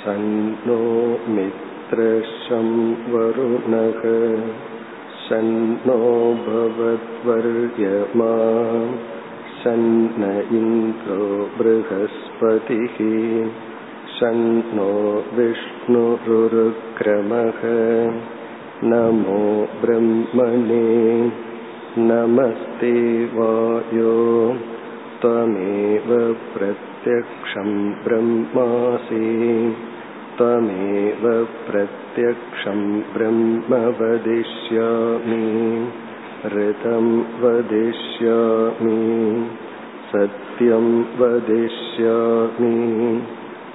सन्नो मित्रशं वरुणः सन्नो भवद्वर्यमा सन्न इन्द्रो बृहस्पतिः सन्नो विष्णुरुरुक्रमः नमो ब्रह्मणे नमस्ते वायो त्वमेव प्रत्यक्षं ब्रह्मासि त्वमेव प्रत्यक्षं ब्रह्म वदिष्यामि ऋतं वदिष्यामि सत्यं वदिष्यामि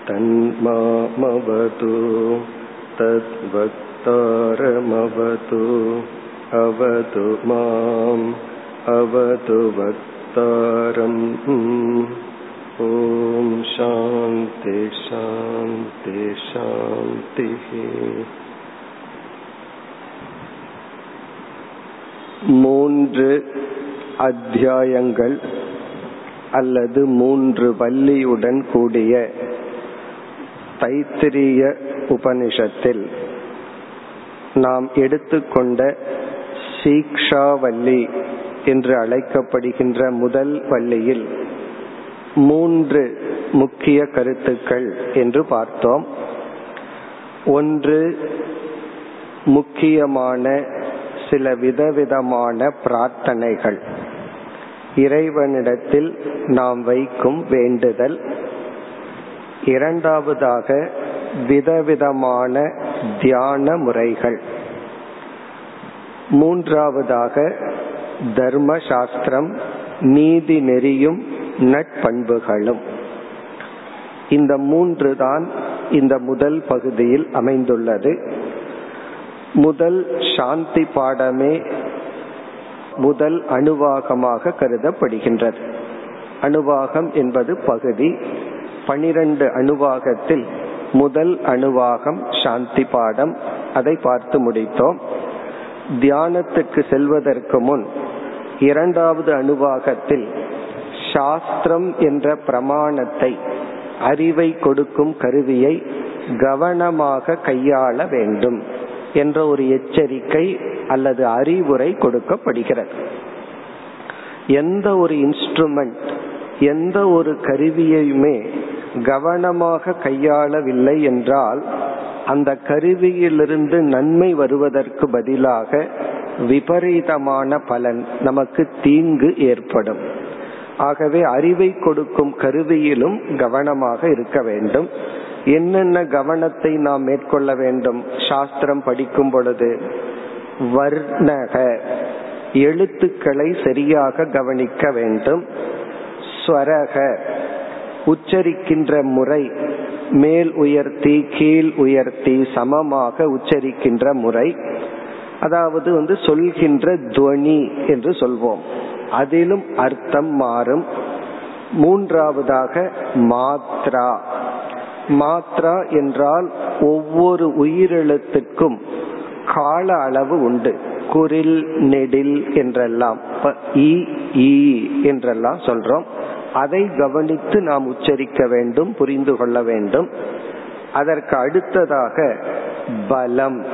तन्मामवतु तद्वक्तारमवतु अवतु माम् अवतु वक्तारम् ॐ शान्ति शान्ति शान्तिः மூன்று அத்தியாயங்கள் அல்லது மூன்று வள்ளியுடன் கூடிய தைத்திரிய உபனிஷத்தில் நாம் எடுத்துக்கொண்ட சீக்ஷாவல்லி என்று அழைக்கப்படுகின்ற முதல் வள்ளியில் மூன்று முக்கிய கருத்துக்கள் என்று பார்த்தோம். ஒன்று முக்கியமான சில விதவிதமான பிரார்த்தனைகள். இறைவனிடத்தில் நாம் வைக்கும் வேண்டுதல். இரண்டாவதாக விதவிதமான தியான முறைகள். மூன்றாவதாக தர்ம சாஸ்திரம் நீதி நெறியும் நட்பண்புகளும். இந்த மூன்று தான் இந்த முதல் பகுதியில் அமைந்துள்ளது. முதல் சாந்தி பாடமே முதல் அணுவாகமாக கருதப்படுகின்றது. அணுவாகம் என்பது பகுதி. பனிரெண்டு அணுவாகத்தில் முதல் அணுவாகம் சாந்தி பாடம். அதை பார்த்து முடித்தோம். தியானத்துக்கு செல்வதற்கு முன் இரண்டாவது அணுவாகத்தில் சாஸ்திரம் என்ற பிரமாணத்தை அறிவை கொடுக்கும் கருவியை கவனமாக கையாள வேண்டும் என்ற ஒரு எச்சரிக்கை அல்லது அறிவுரை கொடுக்கப்படுகிறது. எந்த ஒரு இன்ஸ்ட்ருமெண்ட் எந்த ஒரு கருவியுமே கவனமாக கையாளவில்லை என்றால் அந்த கருவியிலிருந்து நன்மை வருவதற்கு பதிலாக விபரீதமான பலன் நமக்கு தீங்கு ஏற்படும். ஆகவே அறிவை கொடுக்கும் கருவியிலும் கவனமாக இருக்க வேண்டும். என்னென்ன கவனத்தை நாம் மேற்கொள்ள வேண்டும்? சாஸ்திரம் படிக்கும் பொழுது வர்ணக எழுத்துக்களை சரியாக கவனிக்க வேண்டும். ஸ்வரக உச்சரிக்கின்ற முறை மேல் உயர்த்தி கீழ் உயர்த்தி சமமாக உச்சரிக்கின்ற முறை. அதாவது வந்து சொல்கின்ற துவனி என்று சொல்வோம். அதிலும் அர்த்தம் மாறும். மூன்றாவதாக மாத்ரா. மாத்ரா என்றால் ஒவ்வொரு உயிரெழுத்துக்கும் கால அளவு உண்டு. குரில் நெடில் என்றெல்லாம். இ ஈ என்றெல்லாம் சொல்றோம். அதை கவனித்து நாம் உச்சரிக்க வேண்டும் புரிந்து கொள்ள வேண்டும். அதற்கு அடுத்ததாக பலம்.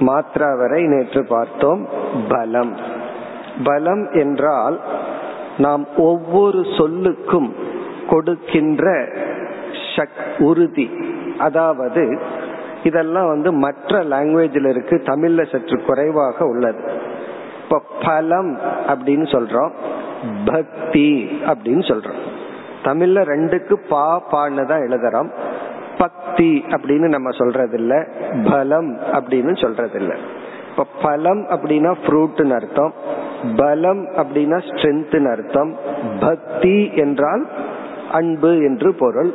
மாத்ரா வரை நேற்று பார்த்தோம் பலம். பலம் என்றால் நாம் ஒவ்வொரு சொல்லுக்கும் கொடுக்கின்ற உறுதி. அதாவது இதெல்லாம் வந்து மற்ற லாங்குவேஜில் இருக்கு தமிழ்ல சற்று குறைவாக உள்ளது. இப்ப பலம் அப்படின்னு சொல்றோம் பக்தி அப்படின்னு சொல்றோம். தமிழ்ல ரெண்டுக்கு பா பான்னு தான் எழுதுறோம். பக்தி அப்படின்னு நம்ம சொல்றது இல்ல பலம் அப்படின்னு சொல்றது இல்ல இப்ப பலம் அப்படின்னா ஃப்ரூட்னு அர்த்தம். பலம் அப்படின்னா ஸ்ட்ரென்த் அர்த்தம். பக்தி என்றால் அன்பு என்று பொருள்.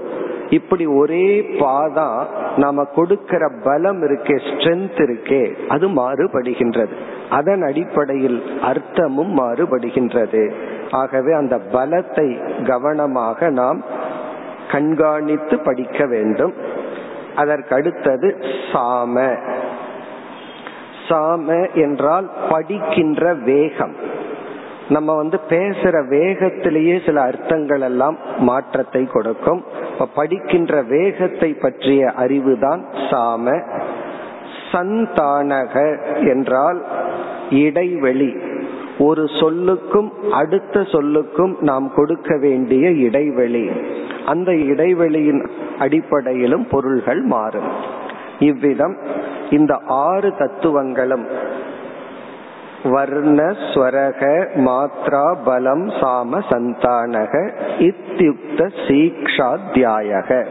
இப்படி ஒரே பாதா நாம கொடுக்கிற பலம் இருக்கே ஸ்ட்ரென்த் இருக்கே அது மாறுபடுகின்றது. அதன் அடிப்படையில் அர்த்தமும் மாறுபடுகின்றது. ஆகவே அந்த பலத்தை கவனமாக நாம் கண்காணித்து படிக்க வேண்டும். அதற்கடுத்தது சாம. சாம என்றால் படிக்கின்ற வேகம். நம்ம வந்து பேசுற வேகத்திலேயே சில அர்த்தங்கள் எல்லாம் மாற்றத்தை கொடுக்கும். படிக்கின்ற வேகத்தை பற்றிய அறிவு தான் சாம. சந்தானக என்றால் இடைவெளி. ஒரு சொல்லுக்கும் அடுத்த சொல்லுக்கும் நாம் கொடுக்க வேண்டிய இடைவெளி. அந்த இடைவெளியின் அடிப்படையிலும் பொருள்கள் மாறும். இவ்விதம் இந்த ஆறு தத்துவங்களும் வர்ண ஸ்வரக மாத்ரா பலம் சாம சந்தானக இத்தியுக்த சீக்ஷாத்தியாயக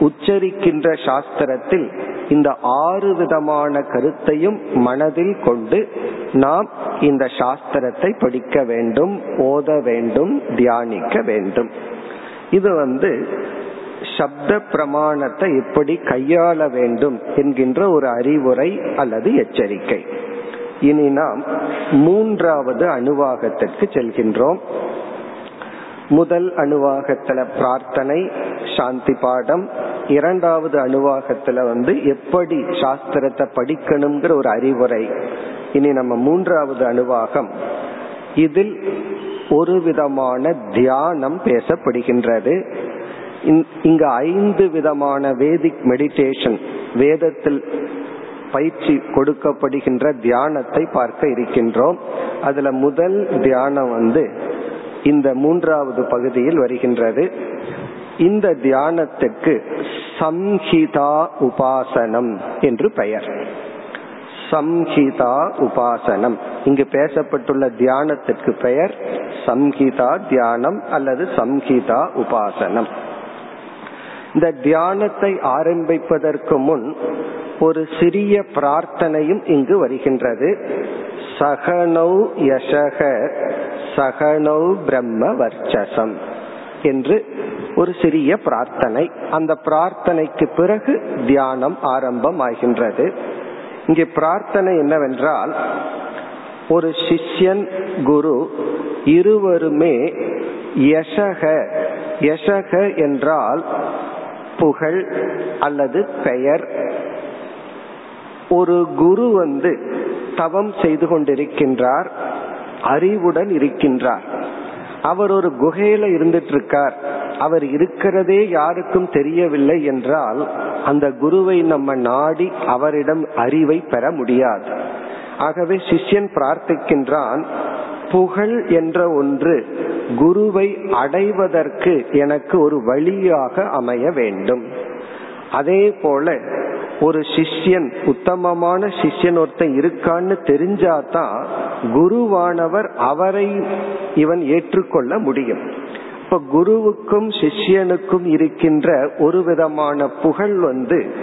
உச்சரிக்கின்ற சாஸ்திரத்தில் இந்த ஆறு விதமான கருத்தையும் மனதில் கொண்டு நாம் இந்த சாஸ்திரத்தை படிக்க வேண்டும் ஓத வேண்டும் தியானிக்க வேண்டும். இது வந்து சப்த பிரமாணத்தை எப்படி கையாள வேண்டும் என்கின்ற ஒரு அறிவுரை அல்லது எச்சரிக்கை. இனி நாம் மூன்றாவது அணுவாகத்திற்கு செல்கின்றோம். முதல் அணுவாகத்துல பிரார்த்தனை சாந்தி பாடம் இரண்டாவது அணுவாகத்துல வந்து எப்படி சாஸ்திரத்தை படிக்கணுங்கிற ஒரு அறிவுரை. இனி நம்ம மூன்றாவது அணுவாகம். இதில் ஒரு விதமான தியானம் பேசப்படுகின்றது. இங்கு ஐந்து விதமான வேதிக் மெடிடேஷன் வேதத்தில் பயிற்சி கொடுக்கப்படுகின்ற தியானத்தை பார்க்க இருக்கின்றோம். அதுல முதல் தியானம் வந்து இந்த மூன்றாவது பகுதியில் வருகின்றது. இந்த தியானத்துக்கு சம்ஹிதா உபாசனம் என்று பெயர். சம்ஹிதா உபாசனம். இங்கு பேசப்பட்டுள்ள தியானத்திற்கு பெயர் சம்ஹிதா தியானம் அல்லது சம்ஹிதா உபாசனம். இந்த தியானத்தை ஆரம்பிப்பதற்கு முன் ஒரு சிறிய பிரார்த்தனையும் இங்கு வருகின்றது. சகனௌ யசக சகனௌ பிரம்ம வர்ச்சசம் என்று ஒரு சிறிய பிரார்த்தனை. அந்த பிரார்த்தனைக்கு பிறகு தியானம் ஆரம்பம் ஆகின்றது இங்கே பிரார்த்தனை என்னவென்றால் ஒரு சிஷ்யன் குரு இருவருமே யசக யசக என்றால் புகழ் அல்லது பெயர். ஒரு குரு வந்து தவம் செய்து கொண்டிருக்கின்றார் அறிவுடன் இருக்கின்றார். அவர் ஒரு குகையில இருந்துட்டு இருக்கார் அவர் இருக்கிறதே யாருக்கும் தெரியவில்லை என்றால் அந்த குருவை நம்ம நாடி அவரிடம் அறிவை பெற முடியாது. ஆகவே சிஷ்யன் பிரார்த்திக்கின்றான் புகழ் என்ற ஒன்று குருவை அடைவதற்கு எனக்கு ஒரு வழியாக அமைய வேண்டும். அதே போல ஒரு சிஷ்யன் உத்தமமான சிஷ்யன் ஒருத்தன் இருக்கான்னு தெரிஞ்சாதான் குருவானவர் அவரை இவன் ஏற்றுக்கொள்ள முடியும். இப்ப குருவுக்கும் சிஷ்யனுக்கும் இருக்கின்ற ஒரு விதமான புகழ் வந்து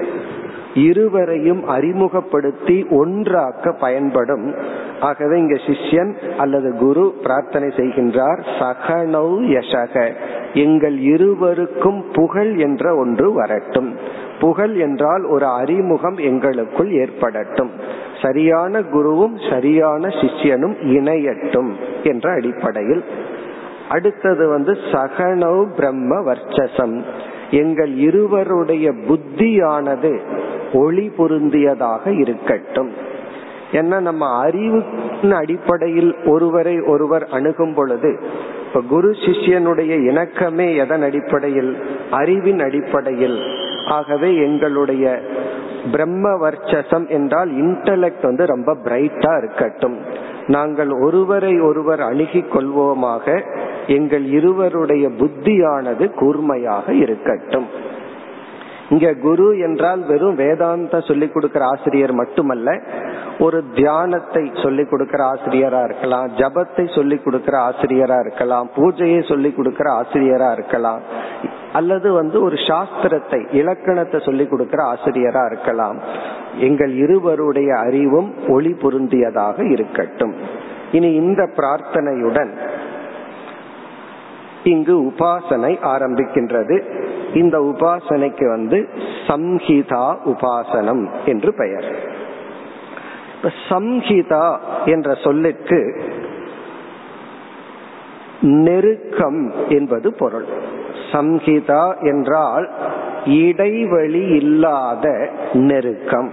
இருவரையும் அறிமுகப்படுத்தி ஒன்றாக்க பயன்படும். ஆகவே இங்க சிஷ்யன் அல்லது குரு பிரார்த்தனை செய்கின்றார் சகனௌ யசக. எங்கள் இருவருக்கும் புகழ் என்ற ஒன்று வரட்டும். புகழ் என்றால் ஒரு அறிமுகம் எங்களுக்குள் ஏற்படட்டும். சரியான குருவும் சரியான சிஷ்யனும் இணையட்டும் என்ற அடிப்படையில். அடுத்தது வந்து சகனௌ பிரம்ம வர்ச்சசம். எங்கள் இருவருடைய புத்தியானது ஒளி பொருந்தியதாக இருக்கட்டும். ஏன்னா நம்ம அறிவின் அடிப்படையில் ஒருவரை ஒருவர் அணுகும் பொழுது இப்ப குரு சிஷ்யனுடைய இணக்கமே எதன் அடிப்படையில்? அறிவின் அடிப்படையில். ஆகவே எங்களுடைய பிரம்ம வர்ச்சசம் என்றால் இன்டலெக்ட் வந்து ரொம்ப பிரைட்டா இருக்கட்டும். நாங்கள் ஒருவரை ஒருவர் அணுகி கொள்வோமாக எங்கள் இருவருடைய புத்தியானது கூர்மையாக இருக்கட்டும். இங்க குரு என்றால் வெறும் வேதாந்த சொல்லிக் கொடுக்கிற ஆசிரியர் மட்டுமல்ல ஒரு தியானத்தை சொல்லிக் கொடுக்கிற ஆசிரியரா இருக்கலாம் ஜபத்தை சொல்லிக் கொடுக்கிற ஆசிரியரா இருக்கலாம் பூஜையை சொல்லிக் கொடுக்கிற ஆசிரியரா இருக்கலாம் அல்லது வந்து ஒரு சாஸ்திரத்தை இலக்கணத்தை சொல்லிக் கொடுக்கிற ஆசிரியரா இருக்கலாம். எங்கள் இருவருடைய அறிவும் ஒளி பொருந்தியதாக இருக்கட்டும். இனி இந்த பிரார்த்தனையுடன் இங்கு உபாசனை ஆரம்பிக்கின்றது. இந்த உபாசனைக்கு வந்து சம்ஹிதா உபாசனம் என்று பெயர். சம்ஹிதா என்ற சொல்லுக்கு நெருக்கம் என்பது பொருள். சம்ஹிதா என்றால் இடைவெளி இல்லாத நெருக்கம்.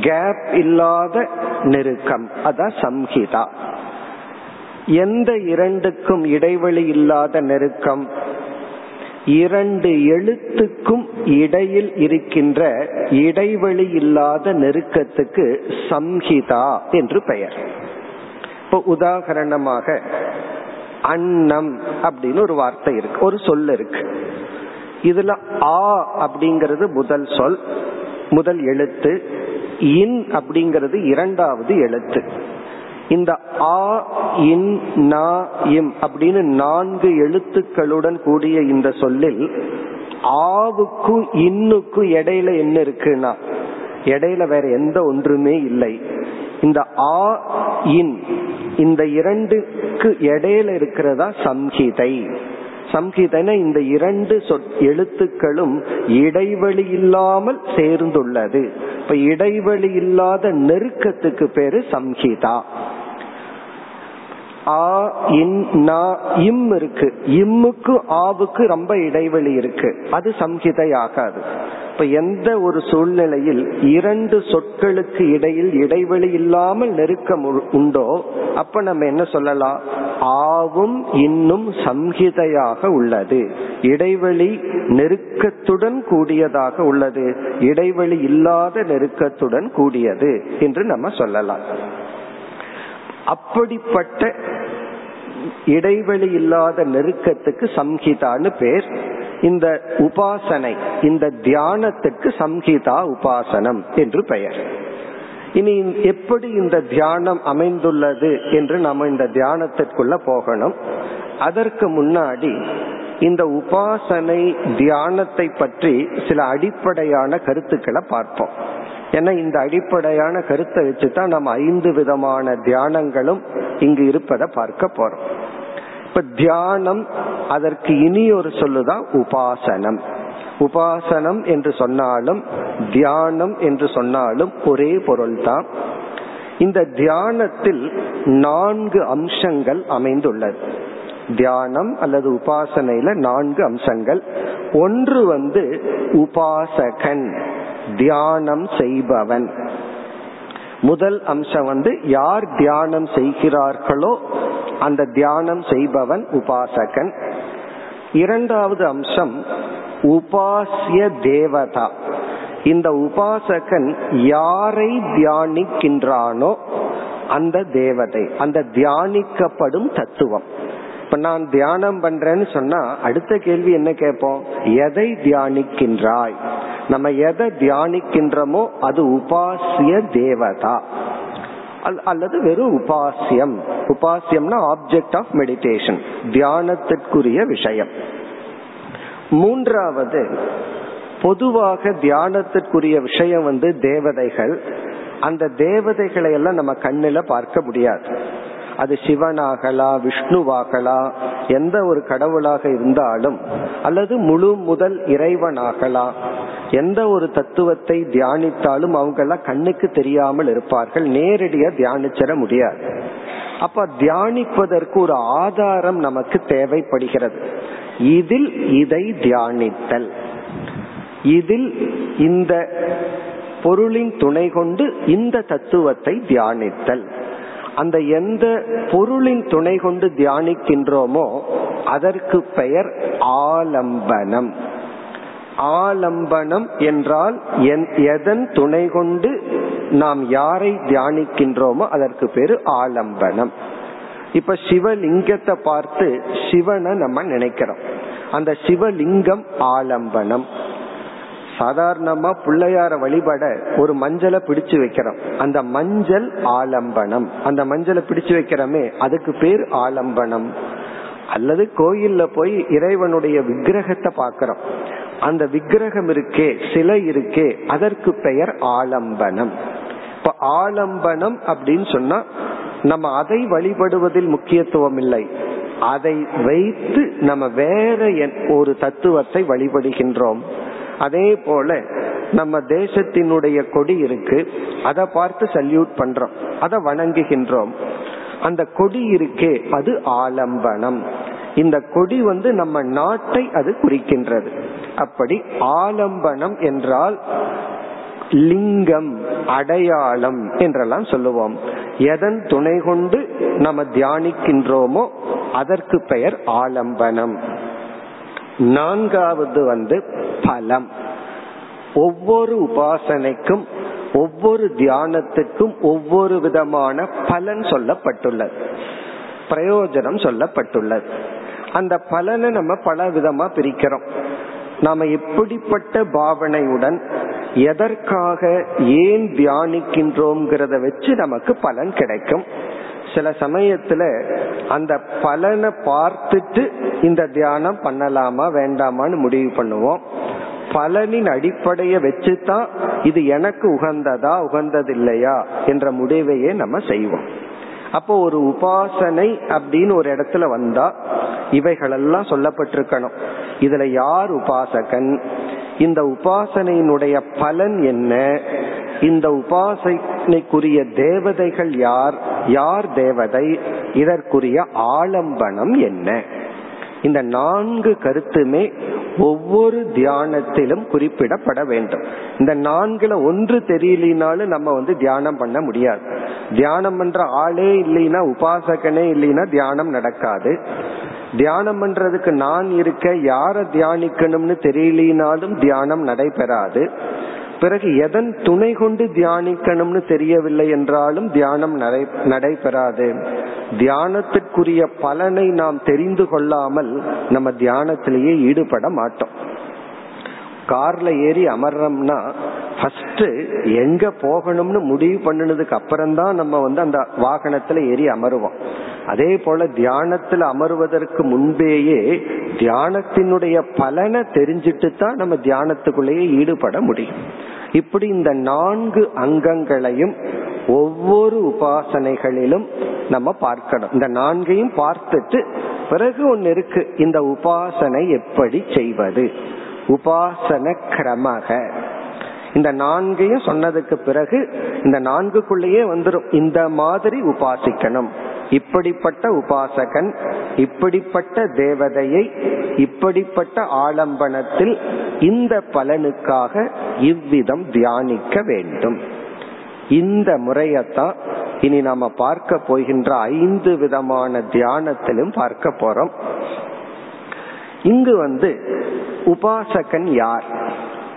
கேப் இல்லாத நெருக்கம். அதான் சம்ஹிதா. எந்த இரண்டுக்கும் இடைவெளி இல்லாத நெருக்கம்? இரண்டு எழுத்துக்கும் இடையில் இருக்கின்ற இடைவெளி இல்லாத நெருக்கத்துக்கு சம்ஹிதா என்று பெயர். இப்போ உதாகரணமாக அன்னம் அப்படின்னு ஒரு வார்த்தை இருக்கு ஒரு சொல் இருக்கு. இதுல ஆ அப்படிங்கிறது முதல் சொல் முதல் எழுத்து இன் அப்படிங்கிறது இரண்டாவது எழுத்து. இந்த ஆ இன் நா இம் அப்படின்னு நான்கு எழுத்துக்களுடன் கூடிய இந்த சொல்லில் ஆவுக்கும் இன்னுக்கும் இடையில என்ன இருக்குன்னா இடையில வேற எந்த ஒன்றுமே இல்லை. இந்த ஆ இன் இந்த இரண்டுக்கு இடையில இருக்கிறதா சம்ஹிதை. சம்ஹிதன இந்த இரண்டு எழுத்துக்களும் இடைவெளி இல்லாமல் சேர்ந்துள்ளது. இப்ப இடைவெளி இல்லாத நெருக்கத்துக்கு பேரு சம்ஹிதா. ஆ இன் நா இம் இருக்கு. இம்முக்கு ஆவுக்கு ரொம்ப இடைவெளி இருக்கு. அது சம்ஹிதை ஆகாது இப்ப எந்த ஒரு சூழ்நிலையில் இரண்டு சொற்களுக்கு இடையில் இடைவெளி இல்லாமல் நெருக்கம் உண்டோ அப்ப நம்ம என்ன சொல்லலாம்? ஆவும் இன்னும் சம்ஹிதையாக உள்ளது. இடைவெளி நெருக்கத்துடன் கூடியதாக உள்ளது. இடைவெளி இல்லாத நெருக்கத்துடன் கூடியது என்று நம்ம சொல்லலாம். அப்படிப்பட்ட இடைவெளி இல்லாத நெருக்கத்துக்கு சம்ஹிதான்னு பேர். இந்த உபாசனை இந்த தியானத்துக்கு சம்ஹிதா உபாசனம் என்று பெயர். இனி எப்படி இந்த தியானம் அமைந்துள்ளது என்று நம்ம இந்த தியானத்திற்குள்ள போகணும். அதற்கு முன்னாடி இந்த உபாசனை தியானத்தை பற்றி சில அடிப்படையான கருத்துக்களை பார்ப்போம். ஏன்னா இந்த அடிப்படையான கருத்தை வச்சுதான் நம்ம ஐந்து விதமான தியானங்களும் இங்கு இருப்பதை பார்க்க போறோம். இப்ப தியானம் அதற்கு இனி ஒரு சொல்லுதான் உபாசனம். உபாசனம் என்று சொன்னாலும் தியானம் என்று சொன்னாலும் ஒரே பொருள்தான். இந்த தியானத்தில் நான்கு அம்சங்கள் அமைந்துள்ளது. தியானம் அல்லது உபாசனையில நான்கு அம்சங்கள். ஒன்று வந்து உபாசகன். தியானம் செய்பவன். முதல் அம்சம் வந்து யார் தியானம் செய்கிறார்களோ அந்த தியானம் செய்பவன் உபாசகன். இரண்டாவது அம்சம் உபாசிய தேவதா. இந்த உபாசகன் யாரை தியானிக்கின்றானோ அந்த தேவதை அந்த தியானிக்கப்படும் தத்துவம். இப்ப நான் தியானம் பண்றேன்னு சொன்னா அடுத்த கேள்வி என்ன கேட்போம்? எதை தியானிக்கின்றாய்? நம்ம எதை தியானிக்கின்றோமோ அது உபாசிய தேவதா. அல்லது வெறும் உபாசியம். உபாசியம்னா ஆப்ஜெக்ட் ஆஃப் மெடிடேஷன் தியானத்திற்குரிய விஷயம். மூன்றாவது பொதுவாக தியானத்திற்குரிய விஷயம் வந்து தேவதைகள். அந்த தேவதைகளை எல்லாம் நம்ம கண்ணில் பார்க்க முடியாது. அது சிவனாகலா விஷ்ணுவாகலா எந்த ஒரு கடவுளாக இருந்தாலும் அல்லது முழு முதல் இறைவனாகலாம் எந்த ஒரு தத்துவத்தை தியானித்தாலும் அவங்க எல்லாம் கண்ணுக்கு தெரியாமல் இருப்பார்கள். நேரடியா தியானிச்சிட முடியாது. அப்ப தியானிப்பதற்கு ஒரு ஆதாரம் நமக்கு தேவைப்படுகிறது. இதில் இதை தியானித்தல். இதில் இந்த பொருளின் துணை கொண்டு இந்த தத்துவத்தை தியானித்தல். அந்த எந்த பொருளின் துணை கொண்டு தியானிக்கின்றோமோ அதற்கு பெயர் ஆலம்பனம். ஆலம்பனம் என்றால் எதன் துணை கொண்டு நாம் யாரை தியானிக்கின்றோமோ அதற்கு பேரு ஆலம்பனம். இப்ப சிவலிங்கத்தை பார்த்து சிவனை நம்ம நினைக்கிறோம். அந்த சிவலிங்கம் ஆலம்பனம். சாதாரணமா பிள்ளையார வழிபட ஒரு மஞ்சளை பிடிச்சு வைக்கிறோம். அந்த மஞ்சள் ஆலம்பனம். அந்த மஞ்சளை பிடிச்சு வைக்கிறோமே அதுக்கு பேர் ஆலம்பனம். அல்லது கோயில்ல போய் இறைவனுடைய விக்கிரகத்தை பாக்கிறோம் அந்த விக்கிரகம் இருக்கே சிலை இருக்கே அதற்கு பெயர் ஆலம்பனம். இப்ப ஆலம்பனம் அப்படின்னு சொன்னா நம்ம அதை வழிபடுவதில் முக்கியத்துவம் இல்லை. அதை வைத்து நம்ம வேற ஒரு தத்துவத்தை வழிபடுகின்றோம். அதே போல நம்ம தேசத்தினுடைய கொடி இருக்கு அதை பார்த்து சல்யூட் பண்றோம் அதை வணங்குகின்றோம். அந்த கொடி இருக்கே அது ஆலம்பனம். இந்த கொடி வந்து நம்ம நாட்டை அது குறிக்கின்றது. அப்படி ஆலம்பனம் என்றால் லிங்கம் அடையாளம் என்றெல்லாம் சொல்லுவோம். எதன் துணை கொண்டு நம்ம தியானிக்கின்றோமோ அதற்கு பெயர் ஆலம்பனம். நான்காவது வந்து பலம். ஒவ்வொரு உபாசனைக்கும் ஒவ்வொரு தியானத்துக்கும் ஒவ்வொரு விதமான பலன் சொல்லப்பட்டுள்ளது. பிரயோஜனம் சொல்லப்பட்டுள்ளது. அந்த பலனை நம்ம பல விதமா பிரிக்கிறோம். நாம எப்படிப்பட்ட பாவனையுடன் எதற்காக ஏன் தியானிக்கின்றோம்ங்கிறத வச்சு நமக்கு பலன் கிடைக்கும். சில சமயத்துல அந்த பலனை பார்த்துட்டு இந்த தியானம் பண்ணலாமா வேண்டாமான்னு முடிவு பண்ணுவோம். பலனின் அடிப்படையை வச்சுதான் இது எனக்கு உகந்ததா உகந்தது இல்லையா என்ற முடிவையே நம்ம செய்வோம். அப்போ ஒரு உபாசனை அப்படின்னு ஒரு இடத்துல வந்தா இவைகளெல்லாம் சொல்லப்பட்டிருக்கணும். இதுல யார் உபாசகன்? இந்த உபாசனையினுடைய பலன் என்ன? இந்த உபாசனைக்குரிய தேவதைகள் யார்? யார் தேவதை? இதற்குரிய ஆலம்பனம் என்ன? இந்த நான்கு கருத்துமே ஒவ்வொரு தியானத்திலும் குறிப்பிடப்பட வேண்டும். இந்த நான்குல ஒன்று தெரியலினாலும் நம்ம வந்து தியானம் பண்ண முடியாது. தியானம் பண்ற ஆளே இல்லைன்னா உபாசகனே இல்லைன்னா தியானம் நடக்காது. தியானம் பண்றதுக்கு நான் இருக்க யார தியானிக்கணும்னு தெரியலினாலும் தியானம் நடைபெறாது. பிறகு எதன் துணை கொண்டு தியானிக்கணும்னு தெரியவில்லை என்றாலும் தியானம் நடை நடைபெறாது. தியானத்திற்குரிய பலனை நாம் தெரிந்து கொள்ளாமல் நம்ம தியானத்திலேயே ஈடுபட மாட்டோம். கார்ல ஏறி அமர்றோம்னா ஃபர்ஸ்ட் எங்க போகணும்னு முடிவு பண்ணினதுக்கு அப்புறம் தான் நம்ம வந்து அந்த வாகனத்துல ஏறி அமருவோம். அதே போல தியானத்துல அமருவதற்கு முன்பேயே தியானத்தினுடைய பலனை தெரிஞ்சிட்டு தான் நம்ம தியானத்துக்குள்ளேயே ஈடுபட முடியும். இப்படி இந்த நான்கு அங்கங்களையும் ஒவ்வொரு உபாசனைகளிலும் நம்ம பார்க்கணும். இந்த நான்கையும் பார்த்துட்டு பிறகு ஒன்னு இருக்கு. இந்த உபாசனை எப்படி செய்வது? உபாசன கிரமக. இந்த நான்கையும் சொன்னதுக்கு பிறகு இந்த நான்குக்குள்ளேயே வந்துடும் இந்த மாதிரி உபாசிக்கணும். இப்படிப்பட்ட உபாசகன் இப்படிப்பட்ட தேவதையை இப்படிப்பட்ட ஆலம்பனத்தில் இந்த பலனுக்காக இவ்விதம் தியானிக்க வேண்டும். இந்த முறையத்தான் இனி நாம பார்க்க போகின்ற ஐந்து விதமான தியானத்திலும் பார்க்க போறோம். இங்கு வந்து உபாசகன் யார்?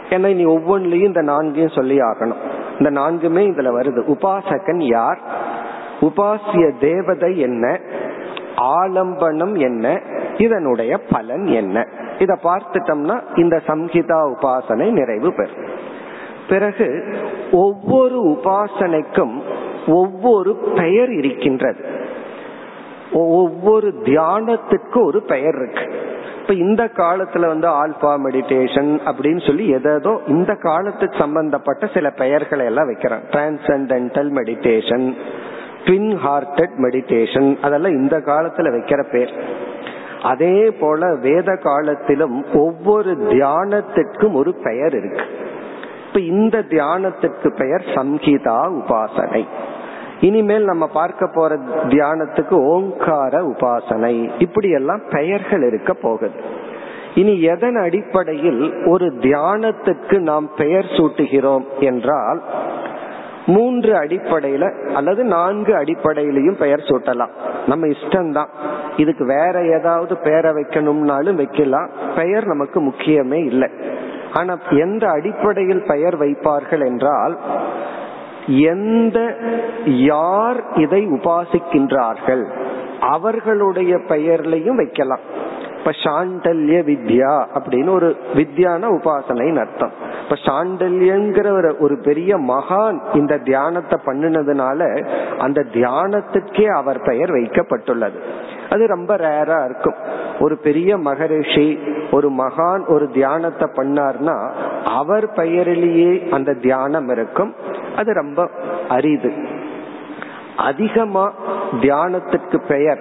ஏன்னா இனி ஒவ்வொன்றிலையும் இந்த நான்கையும் சொல்லி ஆகணும். இந்த நான்குமே இதுல வருது. உபாசகன் யார்? உபாசிய தேவதை என்ன? ஆலம்பனம் என்ன? இதனுடைய பலன் என்ன? இத பார்த்துட்டோம்னா இந்த சம்ஹிதா உபாசனை நிறைவு பெறும். பிறகு ஒவ்வொரு உபாசனைக்கும் ஒவ்வொரு பெயர் இருக்கின்றது. ஒவ்வொரு தியானத்துக்கு ஒரு பெயர் இருக்கு. இப்ப இந்த காலத்துல வந்து ஆல்பா மெடிடேஷன் அப்படின்னு சொல்லி எதோ இந்த காலத்துக்கு சம்பந்தப்பட்ட சில பெயர்களை எல்லாம் வைக்கிறேன் transcendental meditation twin hearted meditation அதெல்லாம் இந்த காலத்துல வைக்கிற பேர். அதே போல வேத காலத்திலும் ஒவ்வொரு தியானத்திற்கும் ஒரு பெயர் இருக்கு. இப்ப இந்த தியானத்திற்கு பெயர் சம்ஹிதா உபாசனை. இனிமேல் நம்ம பார்க்க போற தியானத்துக்கு ஓங்கார உபாசனை. இப்படி எல்லாம் பெயர்கள் இருக்க போகுது. இனி எதன் அடிப்படையில் ஒரு தியானத்துக்கு நாம் பெயர் சூட்டுகிறோம் என்றால் மூன்று அடிப்படையில அல்லது நான்கு அடிப்படையிலையும் பெயர் சூட்டலாம். நம்ம இஷ்டம்தான். இதுக்கு வேற ஏதாவது பெயரை வைக்கணும்னாலும் வைக்கலாம். பெயர் நமக்கு முக்கியமே இல்லை. ஆனா எந்த அடிப்படையில் பெயர் வைப்பார்கள் என்றால் எந்த யார் இதை உபாசிக்கின்றார்கள் அவர்களுடைய பெயர்லையும் வைக்கலாம். இப்ப சாண்டல்ய வித்யா அப்படின்னு ஒரு வித்யான உபாசனைன்னு அர்த்தம். இப்ப சாண்டல்யங்கிற ஒரு பெரிய மகான் இந்த தியானத்தை பண்ணினதுனால அந்த தியானத்துக்கே அவர் பெயர் வைக்கப்பட்டுள்ளது. அது ரொம்ப ரேரா இருக்கும். ஒரு பெரிய மகரிஷி ஒரு மகான் ஒரு தியானத்தை பண்ணார்னா அவர் பெயரிலேயே அந்த தியானம் இருக்கும். அது ரொம்ப அரிது. அதிகமா தியானத்துக்கு பெயர்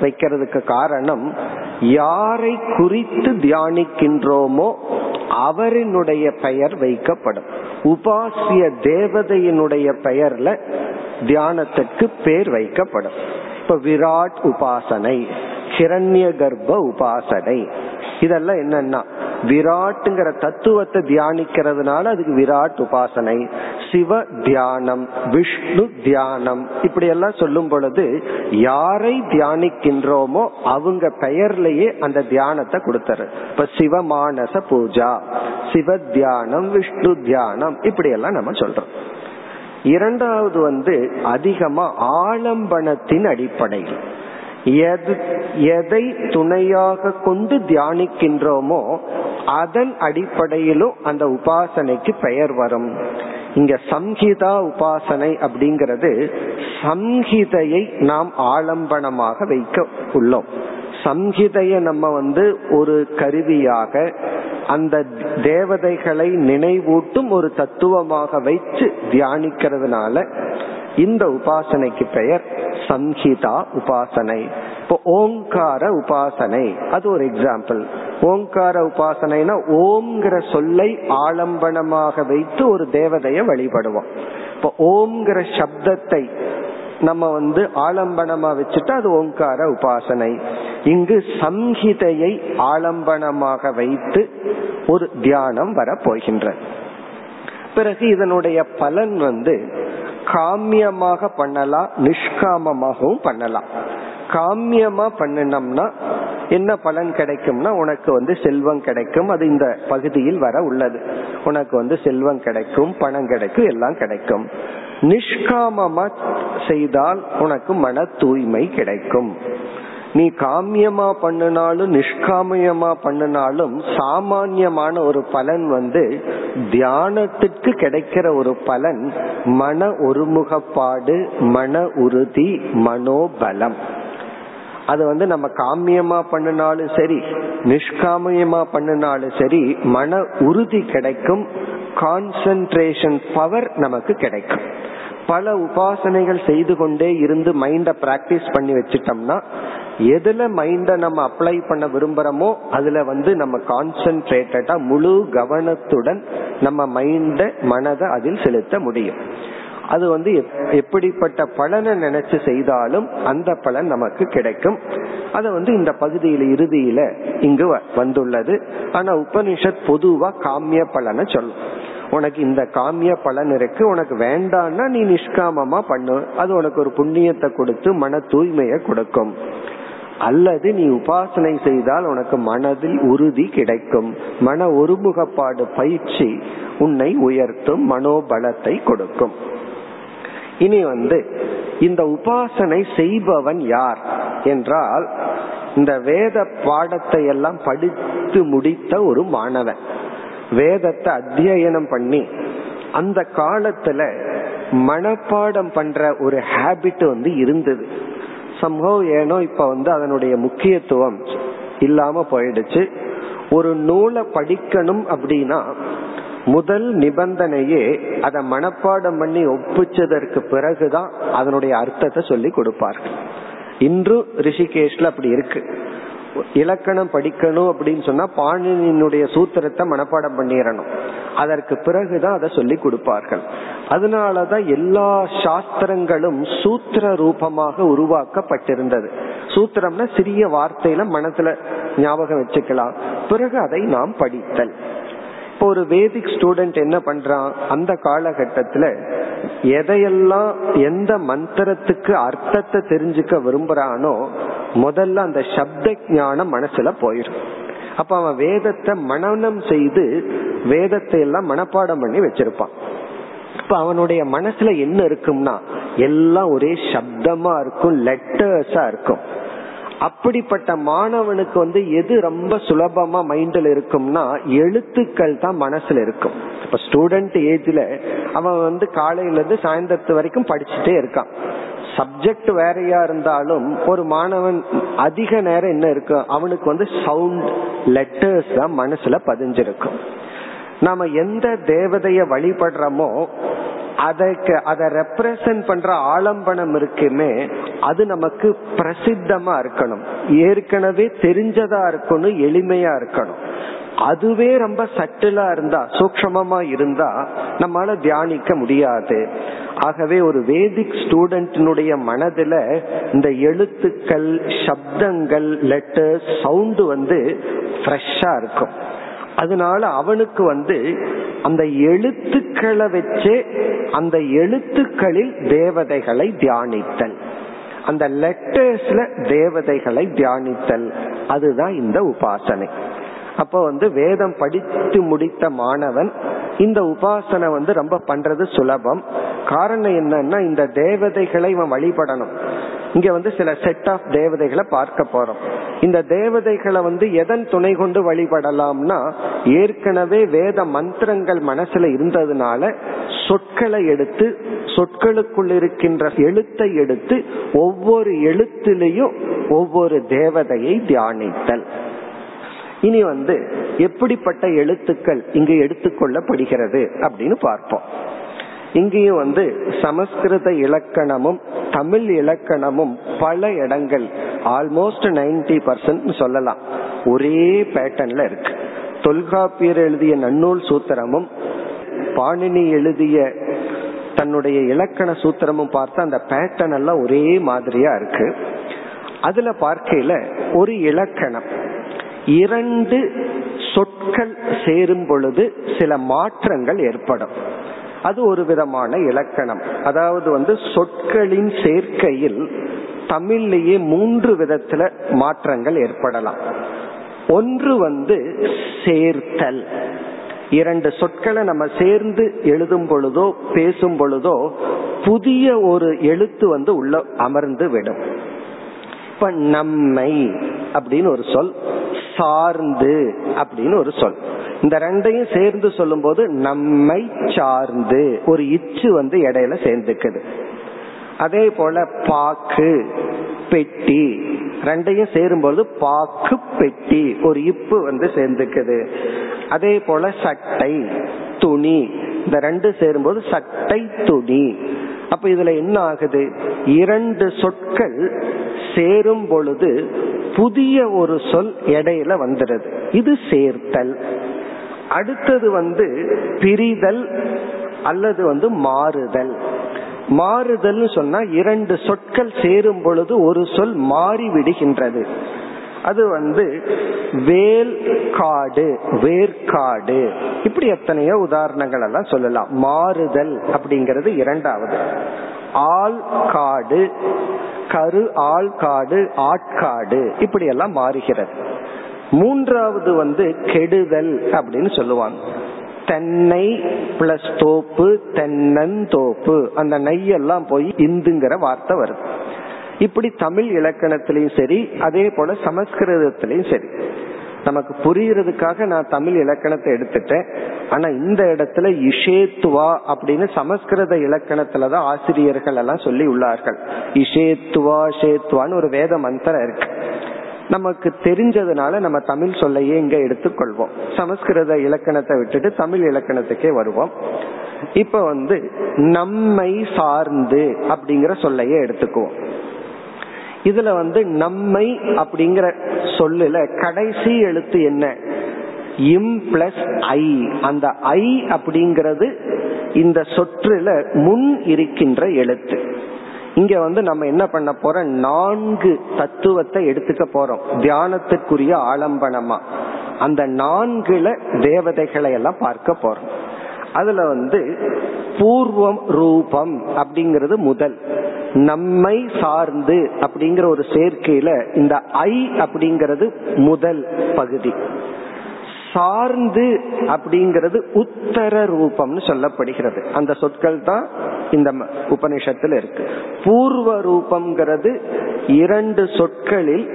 வைக்கிறதுக்கு காரணம் யாரை குறித்து தியானிக்கின்றோமோ அவரினுடைய பெயர் வைக்கப்படும். உபாசிய தேவதையினுடைய பெயர்ல தியானத்துக்கு பேர் வைக்கப்படும். இப்ப விராட் உபாசனை. ஹிரண்ய கர்ப்ப உபாசனை. இதெல்லாம் என்னன்னா விராட்டுங்கிற தத்துவத்தை தியானிக்கிறதுனால அதுக்கு விராட் உபாசனை. சிவ தியானம் விஷ்ணு தியானம் இப்படி எல்லாம் சொல்லும் பொழுது யாரை தியானிக்கின்றோமோ அவங்க பெயர்லயே அந்த தியானத்தை கொடுத்தாரு. இப்ப சிவமானச பூஜா சிவ தியானம் விஷ்ணு தியானம் இப்படி எல்லாம் நம்ம சொல்றோம். இரண்டாவது வந்து அதிகமா ஆலம்பனத்தின் அடிப்படையில். எதை துணையாக கொண்டு தியானிக்கின்றோமோ அதன் அடிப்படையிலும் அந்த உபாசனைக்கு பெயர் வரும். இங்க சம்ஹிதா உபாசனை அப்படிங்கிறது சம்ஹிதையை நாம் ஆலம்பனமாக வைக்க உள்ளோம். சம்ஹிதைய நம்ம வந்து ஒரு கருவியாக அந்த தேவதைகளை நினைவூட்டும் ஒரு தத்துவமாக வைத்து தியானிக்கிறதுனால இந்த உபாசனைக்கு பெயர் சம்ஹிதா உபாசனை. இப்போ ஓங்கார உபாசனை அது ஒரு எக்ஸாம்பிள் ஓங்கார உபாசனைனா ஓம்ங்கிற சொல்லை ஆலம்பனமாக வைத்து ஒரு தேவதையை வழிபடுவோம். இப்போ ஓம்ங்கிற சப்தத்தை நம்ம வந்து ஆலம்பனமா வச்சுட்டு அது ஓங்கார உபாசனை. இங்கு சம்ஹிதையை ஆலம்பனமாக வைத்து ஒரு தியானம் வரப்போகின்ற பிறகு இதனுடைய பலன் வந்து காமியமாக பண்ணலாம் நிஷ்காமமாகவும் பண்ணலாம் காமியமா பண்ணினோம்னா என்ன பலன் கிடைக்கும்னா உனக்கு வந்து செல்வம் கிடைக்கும். அது இந்த பகுதியில் வர உள்ளது. உனக்கு வந்து செல்வம் கிடைக்கும் பணம் கிடைக்கும் எல்லாம் கிடைக்கும். நிஷ்காமமா செய்தால் உனக்கு மன தூய்மை கிடைக்கும். நீ காமியமா பண்ணினாலும் நிஷ்காமியமா பண்ணினாலும் சாமான்யமான ஒரு பலன் வந்து தியானத்திற்கு கிடைக்கிற ஒரு பலன் மன ஒருமுகப்பாடு மன உறுதி மனோபலம். அது வந்து நம்ம காமியமா பண்ணினாலும் சரி நிஷ்காமியமா பண்ணினாலும் சரி மன உறுதி கிடைக்கும் கான்சென்ட்ரேஷன் பவர் நமக்கு கிடைக்கும். பல உபாசனைகள் செய்து கொண்டே இருந்து மைண்ட பிராக்டிஸ் பண்ணி வச்சிட்டோம்னா எதுல மைண்ட நம்ம அப்ளை பண்ண விரும்புறோமோ அதுல வந்து நம்ம கான்சென்ட்ரேட்டடா முழு கவனத்துடன் நம்ம மைண்ட மனதை அதில் செலுத்த முடியும். அது வந்து எப்படிப்பட்ட பலனை நினைச்சு செய்தாலும் அந்த பலன் நமக்கு கிடைக்கும். அது வந்து இந்த பகுதியில இறுதியில இங்கு வந்துள்ளது. ஆனா உபனிஷத் பொதுவா காமிய பலனை சொல்லும். உனக்கு இந்த காமிய பலன் இருக்கு உனக்கு வேண்டாம்னா நீ நிஷ்காமமா பண்ணு. அது உனக்கு ஒரு புண்ணியத்தை கொடுத்து மன தூய்மையை கொடுக்கும். அல்லது நீ உபாசனை செய்தால் உனக்கு மனதில் உறுதி கிடைக்கும். மன ஒருமுகப்பாடு பயிற்சி உன்னை உயர்த்தும் மனோபலத்தை கொடுக்கும். இனி வந்து இந்த உபாசனை செய்பவன் யார் என்றால் இந்த வேத பாடத்தை எல்லாம் படித்து முடித்த ஒரு மாணவன். வேதத்தை அத்தியனம் பண்ணி அந்த காலத்துல மனப்பாடம் பண்ற ஒரு ஹேபிட் வந்து இருந்தது. சம்பவம் ஏனோ இப்ப வந்து அதனுடைய முக்கியத்துவம் இல்லாம போயிடுச்சு. ஒரு நூலை படிக்கணும் அப்படின்னா முதல் நிபந்தனையே அதை மனப்பாடம் பண்ணி ஒப்பிச்சதற்கு பிறகுதான் அதனுடைய அர்த்தத்தை சொல்லி கொடுப்பார்கள். இன்று ரிஷிகேஷ்ல அப்படி இருக்கு. இலக்கணம் படிக்கணும் அப்படின்னு சொன்னா பாணினியினுடைய சூத்திரத்தை மனப்பாடம் பண்ணிடணும் அதற்கு பிறகுதான் அதை சொல்லி கொடுப்பார்கள். அதனாலதான் எல்லா சாஸ்திரங்களும் சூத்திர ரூபமாக உருவாக்கப்பட்டிருந்தது. சூத்திரம்னா சிறிய வார்த்தையில மனசுல ஞாபகம் வச்சுக்கலாம். பிறகு அதை நாம் படித்தல். இப்போ ஒரு வேதிக் ஸ்டூடெண்ட் என்ன பண்றான்? அந்த காலகட்டத்துல எதையெல்லாம் எந்த மந்திரத்துக்கு அர்த்தத்தை தெரிஞ்சுக்க விரும்புறானோ முதல்ல அந்த சப்த ஞானம் மனசுல போயிடும் அப்ப அவன் வேதத்தை மனநம் செய்து வேதத்தை எல்லாம் மனப்பாடம் பண்ணி வச்சிருப்பான். இப்ப அவனுடைய மனசுல என்ன இருக்கும்னா எல்லாம் ஒரே சப்தமா இருக்கும் லெட்டர்ஸா இருக்கும். அப்படிப்பட்ட மாணவனுக்கு வந்து எது ரொம்ப சுலபமா மைண்ட்ல இருக்கும்னா எழுத்துக்கள் தான் மனசுல இருக்கும். இப்ப ஸ்டூடெண்ட் ஏஜ்ல அவன் வந்து காலையில இருந்து சாயந்தரத்து வரைக்கும் படிச்சுட்டே இருக்கான். சப்ஜெக்ட் வேறையா இருந்தாலும் ஒரு மாணவன் அதிக நேரம் என்ன இருக்கும் அவனுக்கு வந்து சவுண்ட் லெட்டர்ஸ் தான் மனசுல பதிஞ்சிருக்கும். நாம எந்த தேவதைய வழிபடுறோமோ அதற்கு அதை ரெப்ரசன்ட் பண்ற ஆலம்பனம் இருக்குமே அது நமக்கு பிரசித்தமா இருக்கணும். ஏற்கனவே தெரிஞ்சதா இருக்கணும் எளிமையா இருக்கணும். அதுவே ரொம்ப சட்டிலா இருந்தா சூக்மமா இருந்தா நம்மளால தியானிக்க முடியாது. ஆகவே ஒரு வேதிக் ஸ்டூடெண்டினுடைய மனதுல இந்த எழுத்துக்கள் சப்தங்கள் லெட்டர்ஸ் சவுண்டு வந்து ஃப்ரெஷ்ஷா இருக்கும். அதனால அவனுக்கு வந்து அந்த எழுத்துக்களை வச்சே அந்த எழுத்துக்களில் தேவதைகளை தியானித்தல். அந்த லெட்டர்ஸ்ல தேவதைகளை தியானித்தல். அதுதான் இந்த உபாசனை. அப்ப வந்து வேதம் படித்து முடித்த மாணவன் இந்த உபாசனை வந்து ரொம்ப பண்றது சுலபம். காரணம் என்னன்னா இந்த தேவதைகளை இவன் வழிபடணும். இங்க வந்து சில செட் ஆஃப் தேவதைகளை பார்க்க போறோம். இந்த தேவதைகளை வந்து எதன் துணை கொண்டு வழிபடலாம்னா ஏற்கனவே வேத மந்திரங்கள் மனசுல இருந்ததுனால சொற்களை எடுத்து சொற்களுக்குள் இருக்கின்ற எழுத்தை எடுத்து ஒவ்வொரு எழுத்திலையும் ஒவ்வொரு தேவதையை தியானித்தல். இனி வந்து எப்படிப்பட்ட எழுத்துக்கள் இங்கு எடுத்துக்கொள்ளப்படுகிறது அப்படின்னு பார்ப்போம். இங்கேயும் வந்து சமஸ்கிருத இலக்கணமும் தமிழ் இலக்கணமும் பல இடங்கள் ஆல்மோஸ்ட் நைன்டி பர்சன்ட் சொல்லலாம். ஒரே பேட்டர்ன்ல இருக்கு. தொல்காப்பியர் எழுதிய நன்னூல் சூத்திரமும் பாணினி எழுதிய தன்னுடைய இலக்கண சூத்திரமும் பார்த்தா அந்த பேட்டர்ன் எல்லாம் ஒரே மாதிரியா இருக்கு. அதுல பார்க்கையில ஒரு இலக்கணம் இரண்டு சொற்கள் சேரும் பொழுது சில மாற்றங்கள் ஏற்படும். அது ஒரு விதமான இலக்கணம். அதாவது வந்து சொற்களின் சேர்க்கையில் தமிழ்லேயே மூன்று விதத்துல மாற்றங்கள் ஏற்படலாம். ஒன்று வந்து சேர்த்தல். இரண்டு சொற்களை நம்ம சேர்ந்து எழுதும் பொழுதோ பேசும் பொழுதோ புதிய ஒரு எழுத்து வந்து உள்ள அமர்ந்து விடும். இப்ப நம்மை அப்படின்னு ஒரு சொல் சார்ந்து அப்படின்னு ஒரு சொல். இந்த ரெண்டையும் சேர்ந்து சொல்லும் போது நம்மை சார்ந்து ஒரு இச்சு வந்து இடையில சேர்ந்துக்குது. அதே போல பாக்கு பெட்டி ரெண்டையும் சேரும்போது பாக்கு பெட்டி ஒரு இப்பு வந்து சேர்ந்துக்குது. அதே போல சட்டை துணி இந்த ரெண்டு சேரும்போது சட்டை துணி. அப்ப இதுல என்ன ஆகுது இரண்டு சொற்கள் சேரும் பொழுது புதிய ஒரு சொல் இடையில வந்துடுது. இது சேர்த்தல். அடுத்தது வந்து பிரிதல் அல்லது வந்து மாறுதல். மாறுதல் சொன்னா இரண்டு சொற்கள் சேரும் பொழுது ஒரு சொல் மாறி விடுகின்றது அது வந்து வேல் காடு வேர்காடு இப்படி எத்தனையோ உதாரணங்கள் எல்லாம் சொல்லலாம். மாறுதல் அப்படிங்கிறது இரண்டாவது. ஆள் காடு கரு ஆள் காடு ஆட்காடு இப்படி எல்லாம் மாறுகிறது. மூன்றாவது வந்து கெடுதல் அப்படின்னு சொல்லுவாங்க. தென்னை பிளஸ் தோப்பு தென்னந்தோப்பு அந்த நெய்யெல்லாம் போய் இந்துங்கிற வார்த்தை வருது இப்படி தமிழ் இலக்கணத்திலையும் சரி அதே போல சமஸ்கிருதத்திலையும் சரி. நமக்கு புரியறதுக்காக நான் தமிழ் இலக்கணத்தை எடுத்துட்டேன். ஆனா இந்த இடத்துல இஷேத்துவா அப்படின்னு சமஸ்கிருத இலக்கணத்துலதான் ஆசிரியர்கள் எல்லாம் சொல்லி உள்ளார்கள். இஷேத்துவா ஷேத்துவான்னு ஒரு வேத மந்திரம் இருக்கு. நமக்கு தெரிஞ்சதுனால நம்ம தமிழ் சொல்லையே இங்க எடுத்துக்கொள்வோம். சமஸ்கிருத இலக்கணத்தை விட்டுட்டு தமிழ் இலக்கணத்துக்கே வருவோம். இப்ப வந்து நம்மை சார்ந்து அப்படிங்கிற சொல்லையே எடுத்துக்குவோம். இதுல வந்து நம்மை அப்படிங்கிற சொல்லுல கடைசி எழுத்து என்ன? இம் பிளஸ் ஐ. அந்த ஐ அப்படிங்கிறது இந்த சொற்றுல முன் இருக்கின்ற எழுத்து. இங்க வந்து நம்ம என்ன பண்ண போறோம்? நான்கு தத்துவத்தை எடுத்துக்க போறோம். தியானத்துக்குரிய ஆலம்பனமா. அந்த நான்குல தேவதைகளை எல்லாம் பார்க்க போறோம். அதுல வந்து பூர்வம் ரூபம் அப்படிங்கிறது முதல். நம்மை சார்ந்து அப்படிங்கிற ஒரு சேர்க்கையில இந்த ஐ அப்படிங்கிறது முதல் பகுதி. சார்ந்து அப்படிங்கிறது உத்தர ரூபம்னு சொல்லப்படுகிறது. அந்த சொற்கள் தான் இந்த உபனிஷத்துல இருக்கு. பூர்வ ரூபம்ங்கிறது இரண்டு சொற்களில்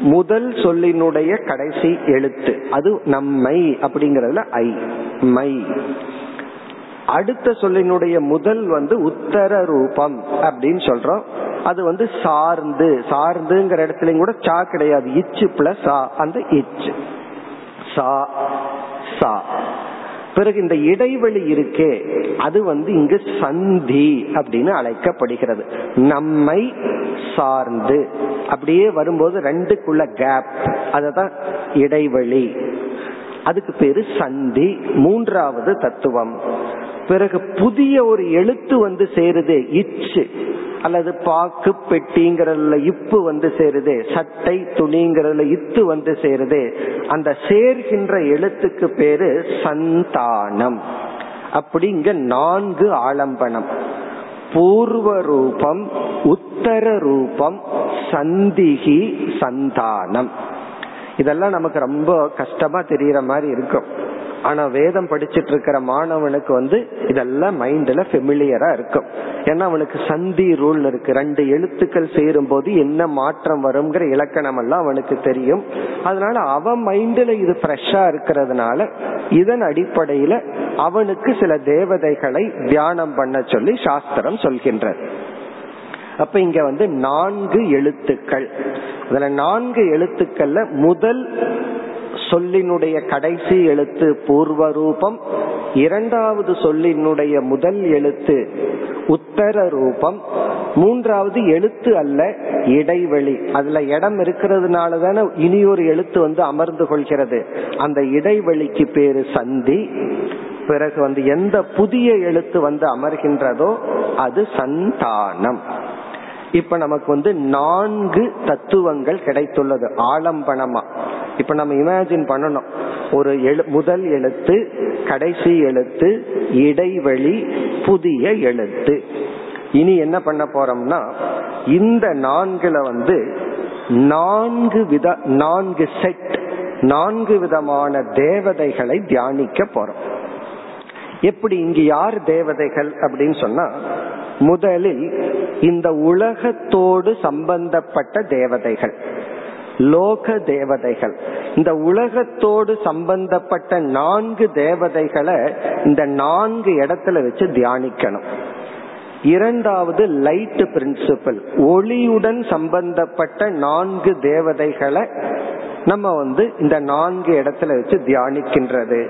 முதல் சொல்லினுடைய கடைசி எழுத்து. அது நம்மை அப்படிங்கறதுல ஐ மை. அடுத்த சொல்லினுடைய முதல் வந்து உத்தர ரூபம் அப்படின்னு சொல்றோம். அது வந்து சார்ந்து சார்ந்துங்கிற இடத்துலயும் கூட சா கிடையாது. இச்சு பிளஸ் சா அந்த இச்சு. சா சா. பிறகு இந்த இடைவெளி இருக்கே அது வந்து இங்கு சந்தி அப்படின்னு அழைக்கப்படுகிறது. நம்மை சார்ந்து. அப்படியே வரும்போது ரெண்டுக்குள்ள கேப் அததான் இடைவெளி. அதுக்கு பேரு சந்தி. மூன்றாவது தத்துவம். பிறகு புதிய ஒரு எழுத்து வந்து சேருது இச்சு அல்லது பாக்கு பெட்டிங்கிறதுல இப்பு வந்து சேருது சட்டை துணிங்கிறதுல இத்து வந்து சேருது அந்த சேர்கின்ற எழுத்துக்கு பேரு சந்தானம். அப்படி இங்க நான்கு ஆலம்பனம். பூர்வ ரூபம் உத்தர ரூபம் சந்திகி சந்தானம். இதெல்லாம் நமக்கு ரொம்ப கஷ்டமா தெரியற மாதிரி இருக்கும். ஆனா வேதம் படிச்சிட்டு இருக்கிற மாணவனுக்கு வந்து இதெல்லாம் மைண்ட்ல ஃபெமிலியரா இருக்கும். ஏன்னா அவனுக்கு சந்தி ரூல் இருக்கு. ரெண்டு எழுத்துக்கள் சேரும் போது என்ன மாற்றம் வருங்கிற இலக்கணம் எல்லாம் அவனுக்கு தெரியும். அதனால அவன் மைண்ட்ல இது ஃப்ரெஷ்ஷா இருக்கிறதுனால இதன் அடிப்படையில அவனுக்கு சில தேவதைகளை தியானம் பண்ண சொல்லி சாஸ்திரம் சொல்கின்றது. அப்ப இங்க வந்து நான்கு எழுத்துக்கள். அதுல நான்கு எழுத்துக்கள்ல முதல் சொல்லினுடைய கடைசி எழுத்து பூர்வ ரூபம் இரண்டாவது சொல்லினுடைய முதல் எழுத்து உத்தர ரூபம் மூன்றாவது எழுத்து அல்ல இடைவெளி. அதுல இடம் இருக்கிறதுனால தானே இனி ஒரு எழுத்து வந்து அமர்ந்து கொள்கிறது. அந்த இடைவெளிக்கு பேரு சந்தி. பிறகு வந்து எந்த புதிய எழுத்து வந்து அமர்கின்றதோ அது சந்தானம். இப்ப நமக்கு வந்து நான்கு தத்துவங்கள் கிடைத்துள்ளது ஆலம்பனமா. இப்ப நம்ம இமேஜின் பண்ணணும். ஒரு எழு முதல் எழுத்து கடைசி எழுத்து இடைவெளி புதிய எழுத்து. இனி என்ன பண்ண போறோம்னா இந்த நான்குல வந்து நான்கு வித நான்கு செட் நான்கு விதமான தேவதைகளை தியானிக்க போறோம். எப்படி இங்கு யார் தேவதைகள் அப்படின்னு சொன்னா முதலில் இந்த உலகத்தோடு சம்பந்தப்பட்ட தேவதைகள் லோக தேவதைகள். இந்த உலகத்தோடு சம்பந்தப்பட்ட நான்கு தேவதைகளை இந்த நான்கு இடத்துல வச்சு தியானிக்கணும். இரண்டாவது லைட் பிரின்சிபல் ஒளியுடன் சம்பந்தப்பட்ட நான்கு தேவதைகளை நம்ம வந்து இந்த நான்கு இடத்துல வச்சு தியானிக்கின்றது.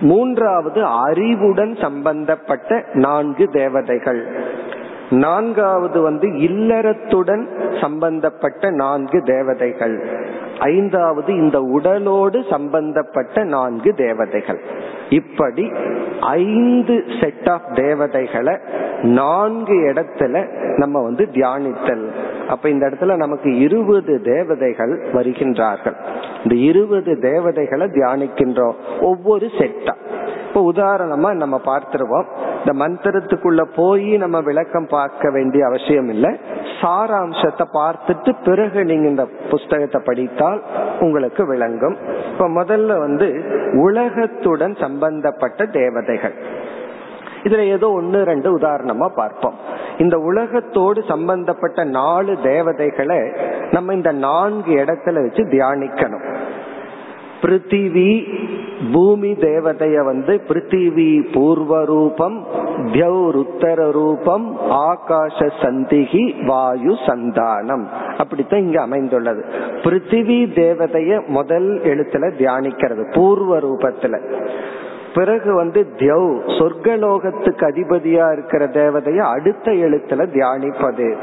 மூன்றாவது அறிவுடன் சம்பந்தப்பட்ட நான்கு தேவதைகள். நான்காவது வந்து இல்லறத்துடன் சம்பந்தப்பட்ட நான்கு தேவதைகள். ஐந்தாவது இந்த உடலோடு சம்பந்தப்பட்ட நான்கு தேவதைகள். இப்படி ஐந்து செட் ஆஃப் தேவதைகளை நான்கு இடத்துல நம்ம வந்து தியானித்தல். அப்ப இந்த இடத்துல நமக்கு இருபது தேவதைகள் வருகின்றார்கள். இந்த இருபது தேவதைகளை தியானிக்கின்றோம். ஒவ்வொரு செட்டா இப்ப உதாரணமா நம்ம பார்த்துருவோம். இந்த மந்திரத்துக்குள்ள போய் நம்ம விளக்கம் பார்க்க வேண்டிய அவசியம் இல்லை. சாராம்சத்தை பார்த்துட்டு பிறகு நீங்க இந்த புஸ்தகத்தை படித்தால் உங்களுக்கு விளங்கும். இப்ப முதல்ல வந்து உலகத்துடன் சம்பந்தப்பட்ட தேவதைகள். இதுல ஏதோ ஒன்னு ரெண்டு உதாரணமா பார்ப்போம். இந்த உலகத்தோடு சம்பந்தப்பட்ட நாலு தேவதைகளை நம்ம இந்த நான்கு இடத்துல வச்சு தியானிக்கணும். பிருத்திவி பூமி தேவதைய வந்து பிருத்திவி பூர்வ ரூபம் உத்தர ரூபம் ஆகாஷ சந்திகி வாயு சந்தானம். அப்படித்தான் இங்க அமைந்துள்ளது. பிருத்திவி தேவதைய முதல் எழுத்துல தியானிக்கிறது பூர்வ ரூபத்துல பிறகு வந்து தியவ் சொர்க்கலோகத்துக்கு அதிபதியா இருக்கிற தேவதைய அடுத்த எழுத்துல தியானிப்பது.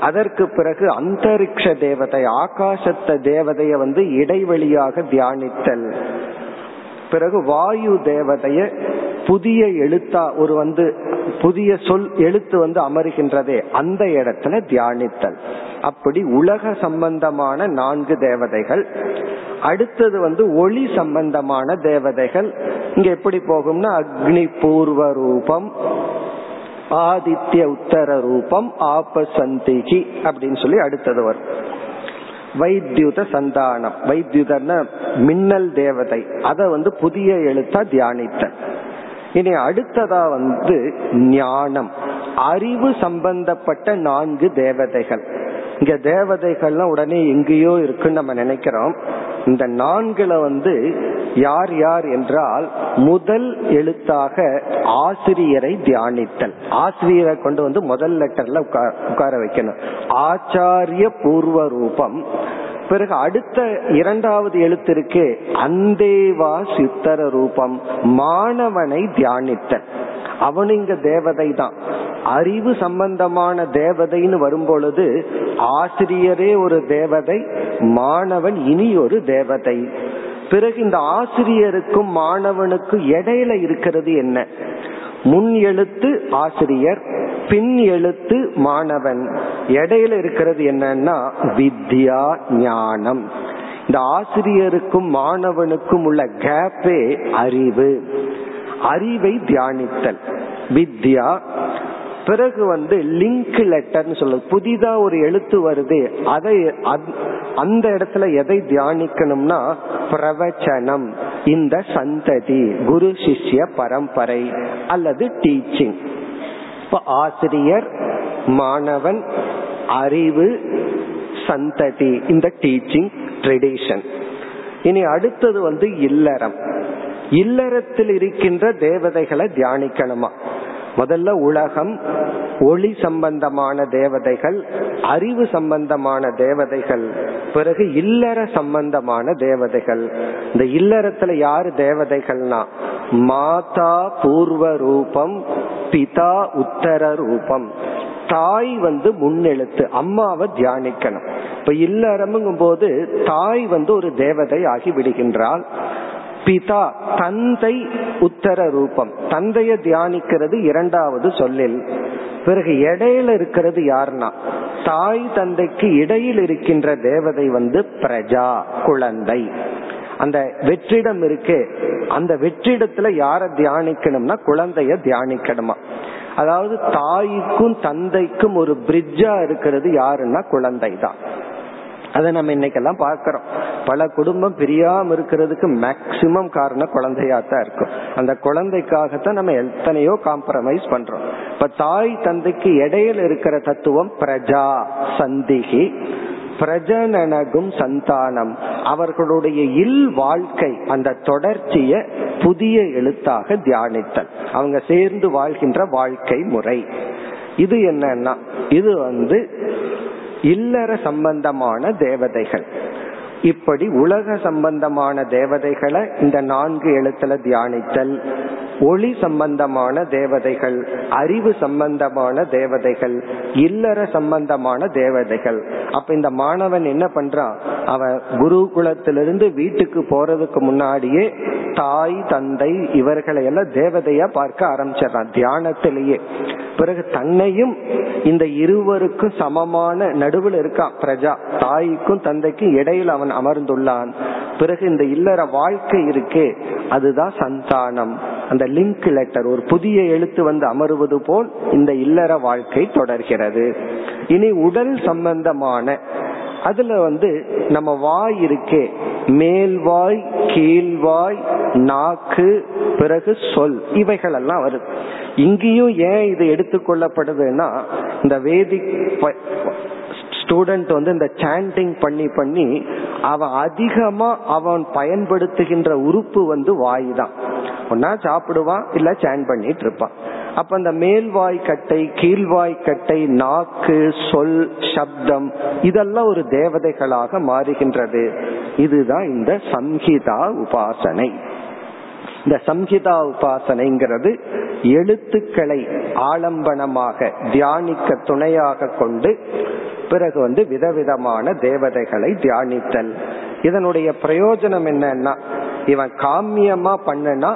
அதற்கு பிறகு அந்தரிக்ஷ தேவதை ஆகாசத்த தேவதைய வந்து இடைவெளியாக தியானித்தல். பிறகு வாயு தேவதைய புதிய எழுத்தா ஒரு வந்து புதிய சொல் எழுத்து வந்து அமருகின்றதே அந்த இடத்துல தியானித்தல். அப்படி உலக சம்பந்தமான நான்கு தேவதைகள் அடுத்தது வந்து ஒளி சம்பந்தமான தேவதைகள் இங்க எப்படி போகும்னா அக்னி பூர்வ ரூபம் ஆதித்ய உத்தர ரூபம் ஆபசந்திகி அப்படின்னு சொல்லி அடுத்தது வரும். வைத்தியுத சந்தானம். வைத்தியுதர்ன மின்னல் தேவதை. அத வந்து புதிய எழுத்தா தியானித்த இனி அடுத்ததா வந்து ஞானம். அறிவு சம்பந்தப்பட்ட நான்கு தேவதைகள். இங்க தேவதைகள்லாம் உடனே எங்கேயோ இருக்குன்னு நம்ம நினைக்கிறோம். இந்த நான்குல வந்து யார் யார் என்றால் முதல் எழுத்தாக ஆசிரியரை தியானித்தல். ஆசிரியரை கொண்டு வந்து முதல் லெட்டர்ல உட்கார வைக்கணும். ஆச்சாரிய பூர்வ ரூபம். பிறகு அடுத்த இரண்டாவது எழுத்திற்கு அந்தேவா சித்தர ரூபம். மாணவனை தியானித்தல். அவனு இங்க தேவதை தான். அறிவு சம்பந்தமான தேவதைன்னு வரும்பொழுது ஆசிரியரே ஒரு தேவதை மாணவன் இனி ஒரு தேவதை. பிறகு இந்த ஆசிரியருக்கும் மாணவனுக்கும் இடையில இருக்கிறது என்ன? முன் எழுத்து ஆசிரியர் பின் எழுத்து மாணவன். இடையில இருக்கிறது என்னன்னா வித்யா ஞானம். இந்த ஆசிரியருக்கும் மாணவனுக்கும் உள்ள கேப்பே அறிவு. அறிவை தியானித்தல். வித்யா பிறகு வந்து லிங்க் லெட்டர்னு சொல்லுது புதிதா ஒரு எழுத்து வருது. அதை அந்த இடத்துல எதை தியானிக்கணும்னா பிரவச்சனம் இந்த சந்ததி குரு சிஷ்ய பரம்பரை அல்லது டீச்சிங் இப்ப ஆசிரியர் மாணவன் அறிவு சந்ததி இந்த டீச்சிங் ட்ரெடிஷன் இனி அடுத்தது வந்து இல்லறம். இல்லறத்தில் இருக்கின்ற தேவதைகளை தியானிக்கணுமா? முதல்ல உலகம் ஒளி சம்பந்தமான தேவதைகள் அறிவு சம்பந்தமான தேவதைகள் பிறகு இல்லற சம்பந்தமான தேவதைகள். இந்த இல்லறத்துல யாரு தேவதைகள்னா? மாதா பூர்வ ரூபம் பிதா உத்தர ரூபம். தாய் வந்து முன்னெழுத்து அம்மாவை தியானிக்கணும். இப்ப இல்லறமுங்கும் போது தாய் வந்து ஒரு தேவதை ஆகி விடுகின்றாள். பிதா தந்தை உத்தர ரூபம். தந்தைய தியானிக்கிறது இரண்டாவது சொல்லில். பிறகு இடையில இருக்கிறது யாருன்னா தாய் தந்தைக்கு இடையில் இருக்கின்ற தேவதை வந்து பிரஜா குழந்தை. அந்த வெற்றிடம் இருக்கு. அந்த வெற்றிடத்துல யார தியானிக்கணும்னா குழந்தைய தியானிக்கணுமா? அதாவது தாய்க்கும் தந்தைக்கும் ஒரு பிரிட்ஜா இருக்கிறது யாருன்னா குழந்தை தான் அதை நம்ம இன்னைக்கெல்லாம் பார்க்கிறோம். பல குடும்பம் பிரியாம இருக்கிறதுக்கு மேக்சிமம் காரணம் குழந்தையா தான் இருக்கும். அந்த குழந்தைக்காகத்தான் நம்ம எத்தனையோ காம்ப்ரமைஸ் பண்றோம். இப்ப தாய் தந்தைக்கு இடையில இருக்கிற தத்துவம் பிரஜா சந்திகி. பிரஜனனகும் சந்தானம். அவர்களுடைய இல் வாழ்க்கை அந்த தொடர்ச்சிய புதிய எழுத்தாக தியானித்தல். அவங்க சேர்ந்து வாழ்கின்ற வாழ்க்கை முறை. இது என்னன்னா இது வந்து இல்லற சம்பந்தமான தேவதைகள். இப்படி உலக சம்பந்தமான தேவதைகளை இந்த நான்கு எழுத்துல தியானித்தல் ஒளி சம்பந்தமான தேவதைகள் அறிவு சம்பந்தமான தேவதைகள் இல்லற சம்பந்தமான தேவதைகள். அப்ப இந்த மாணவன் என்ன பண்றான் அவன் குருகுலத்திலிருந்து வீட்டுக்கு போறதுக்கு முன்னாடியே தாய் தந்தை இவர்களை எல்லாம் தேவதையா பார்க்க ஆரம்பிச்சிடறான் தியானத்திலேயே. பிறகு தன்னையும் இந்த இருவருக்கும் சமமான நடுவில் இருக்கான் பிரஜா. தாய்க்கும் தந்தைக்கும் இடையில் அவன் அமர்ந்துள்ளான். பிறகு இந்த இல்லற வாழ்க்கை இருக்கே அதுதான் சந்தானம். அந்த லிங்க் லெட்டர் ஒரு புதிய எழுத்து வந்து அமருவது போல் இந்த இல்லற வாழ்க்கை தொடர்கிறது. இனி உடல் சம்பந்தமான அதுல வந்து நம்ம வாய் இருக்கே மேல்வாய் கீழ்வாய் நாக்கு பிறகு சொல் இவைகள் எல்லாம் வருது. இங்கேயும் ஏன் இது எடுத்துக்கொள்ளப்படுதுன்னா இந்த வேதிக் ஸ்டூடெண்ட் வந்து இந்த சாண்டிங் பண்ணி பண்ணி அவன் அதிகமா அவன் பயன்படுத்துகின்ற உறுப்பு வந்து வாய் தான் ஒன்னா சாப்பிடுவான் இல்ல சாண்ட் பண்ணிட்டு இருப்பான் அப்ப அந்த மேல்வாய் கட்டை கீழ்வாய் கட்டை நாக்கு சொல் சப்தம் இதெல்லாம் ஒரு தேவதைகளாக மாறுகின்றது. இதுதான் இந்த சம்ஹிதா உபாசனை. இந்த சம்ஹிதா உபாசனைங்கிறது எழுத்துக்களை ஆலம்பனமாக தியானிக்க துணையாக கொண்டு பிறகு வந்து விதவிதமான தேவதைகளை தியானித்தல். இதனுடைய பிரயோஜனம் என்னன்னா இவன் காமியமா பண்ணனா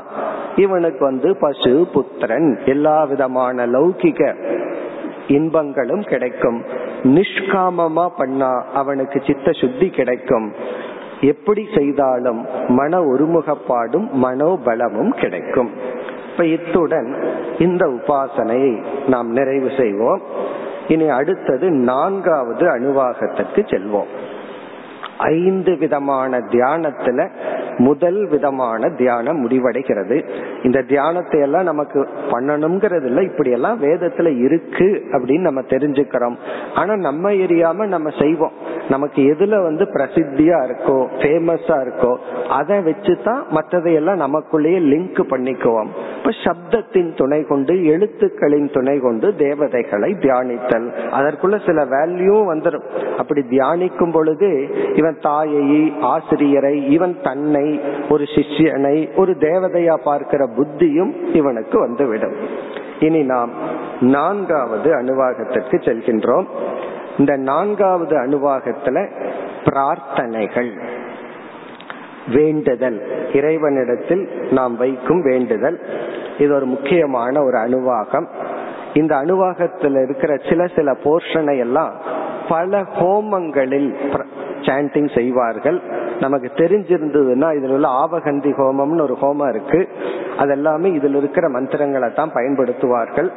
இவனுக்கு வந்து பசு புத்திரன் எல்லா விதமான லௌகிக இன்பங்களும் கிடைக்கும். நிஷ்காமமா பண்ணா அவனுக்கு சித்த சுத்தி கிடைக்கும். எப்படி செய்தாலும் மன ஒருமுகப்பாடும் மனோபலமும் கிடைக்கும். இப்ப இத்துடன் இந்த உபாசனையை நாம் நிறைவு செய்வோம். இனி அடுத்தது நான்காவது அணுவாகத்திற்கு செல்வோம். ஐந்து விதமான தியானத்துல முதல் விதமான தியானம் முடிவடைகிறது. இந்த தியானத்தை எல்லாம் நமக்கு பண்ணணுங்கிறது இல்லை இப்படி எல்லாம் வேதத்துல இருக்கு அப்படின்னு நம்ம தெரிஞ்சுக்கிறோம். ஆனா நம்ம எரியாம நம்ம செய்வோம். நமக்கு எதுல வந்து பிரசித்தியா இருக்கோ ஃபேமஸா இருக்கோ அதை வச்சுதான் மற்றதையெல்லாம் நமக்குள்ளேயே லிங்க் பண்ணிக்குவோம். இப்ப சப்தத்தின் துணை கொண்டு எழுத்துக்களின் துணை கொண்டு தேவதைகளை தியானித்தல். அதற்குள்ள சில வேல்யூ வந்துடும் அப்படி தியானிக்கும் பொழுது இவன் தாயை ஆசிரியரை இவன் தன்னை ஒரு சிஷ்யனை ஒரு தேவதையா பார்க்கிற புத்தியும் இவனுக்கு வந்துவிடும். இனி நாம் நான்காவது அணுவாகத்திற்கு செல்கின்றோம். இந்த நான்காவது அணுவாகத்துல பிரார்த்தனைகள் வேண்டுதல். இறைவனிடத்தில் நாம் வைக்கும் வேண்டுதல். இது ஒரு முக்கியமான ஒரு அணுவாகம் இந்த அணுவாகத்தில் இருக்கிற சில சில போர்ஷனை எல்லாம் பல ஹோமங்களில் சாண்டிங் செய்வார்கள். நமக்கு தெரிஞ்சிருந்ததுன்னா இதுல உள்ள ஆவகந்தி ஹோமம்னு ஒரு ஹோமம் இருக்கு. அதெல்லாமே இதுல இருக்கிற மந்திரங்களை தான் பயன்படுத்துவார்கள்.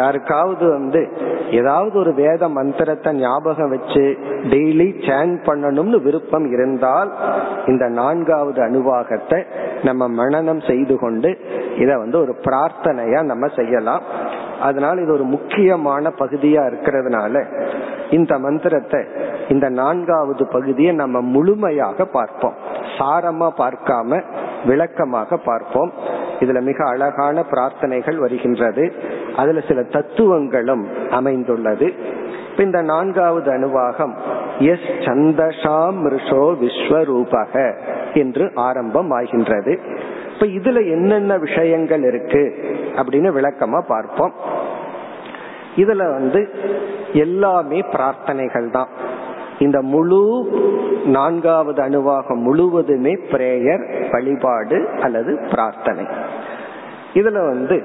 யாருக்காவது வந்து ஏதாவது ஒரு வேத மந்திரத்தை ஞாபகம் வச்சு டெய்லி சேன் பண்ணணும்னு விருப்பம் இருந்தால் இந்த நான்காவது அணுவாகத்தை நம்ம மனநம் செய்து கொண்டு இதை வந்து ஒரு பிரார்த்தனையா நம்ம செய்யலாம். அதனால இது ஒரு முக்கியமான பகுதியா இருக்கிறதுனால இந்த மந்திரத்தை இந்த நான்காவது பகுதியை நம்ம முழுமையாக பார்ப்போம். சாரமா பார்க்காம விளக்கமாக பார்ப்போம். இதுல மிக அழகான பிரார்த்தனைகள் வருகின்றது. அதுல சில தத்துவங்களும் அமைந்துள்ளது. இந்த நான்காவது அணுவாகம் எஸ் சந்தஷா மிருஷோ விஸ்வரூபக என்று ஆரம்பம் ஆகின்றது இப்ப இதுல என்னென்ன விஷயங்கள் இருக்கு அப்படின்னு விளக்கமா பார்ப்போம். இதுல வந்து எல்லாமே பிரார்த்தனைகள் தான். இந்த முழு நான்காவது அணுவாகம் முழுவதுமே பிரேயர் வழிபாடு அல்லது பிரார்த்தனை. இதுல வந்து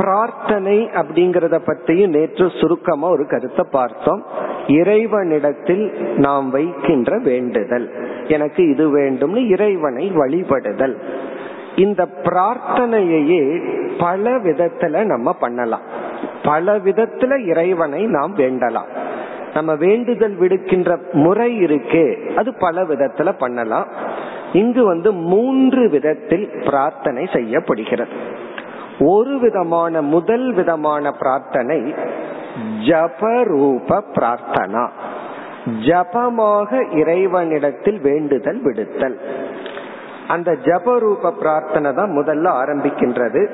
பிரார்த்தனை அப்படிங்கறத பத்தியும் நேற்று சுருக்கமா ஒரு கருத்தை பார்த்தோம். இறைவனிடத்தில் நாம் வைக்கின்ற வேண்டுதல். எனக்கு இது வேண்டும்னு இறைவனை வழிபடுதல். இந்த பிரார்த்தனையே பல விதத்துல நம்ம பண்ணலாம். பல விதத்துல இறைவனை நாம் வேண்டலாம். நம்ம வேண்டுதல் விடுக்கின்ற முறை இருக்கே அது பல விதத்துல பண்ணலாம். இங்கு வந்து மூன்று விதத்தில் பிரார்த்தனை செய்யப்படுகிறது. ஒரு விதமான முதல் விதமான பிரார்த்தனை ஜபரூப பிரார்த்தனா. ஜபமாக இறைவனிடத்தில் வேண்டுதல் விடுத்தல். அந்த ஜபரூப பிரார்த்தனை தான் முதல்ல ஆரம்பிக்கின்றது.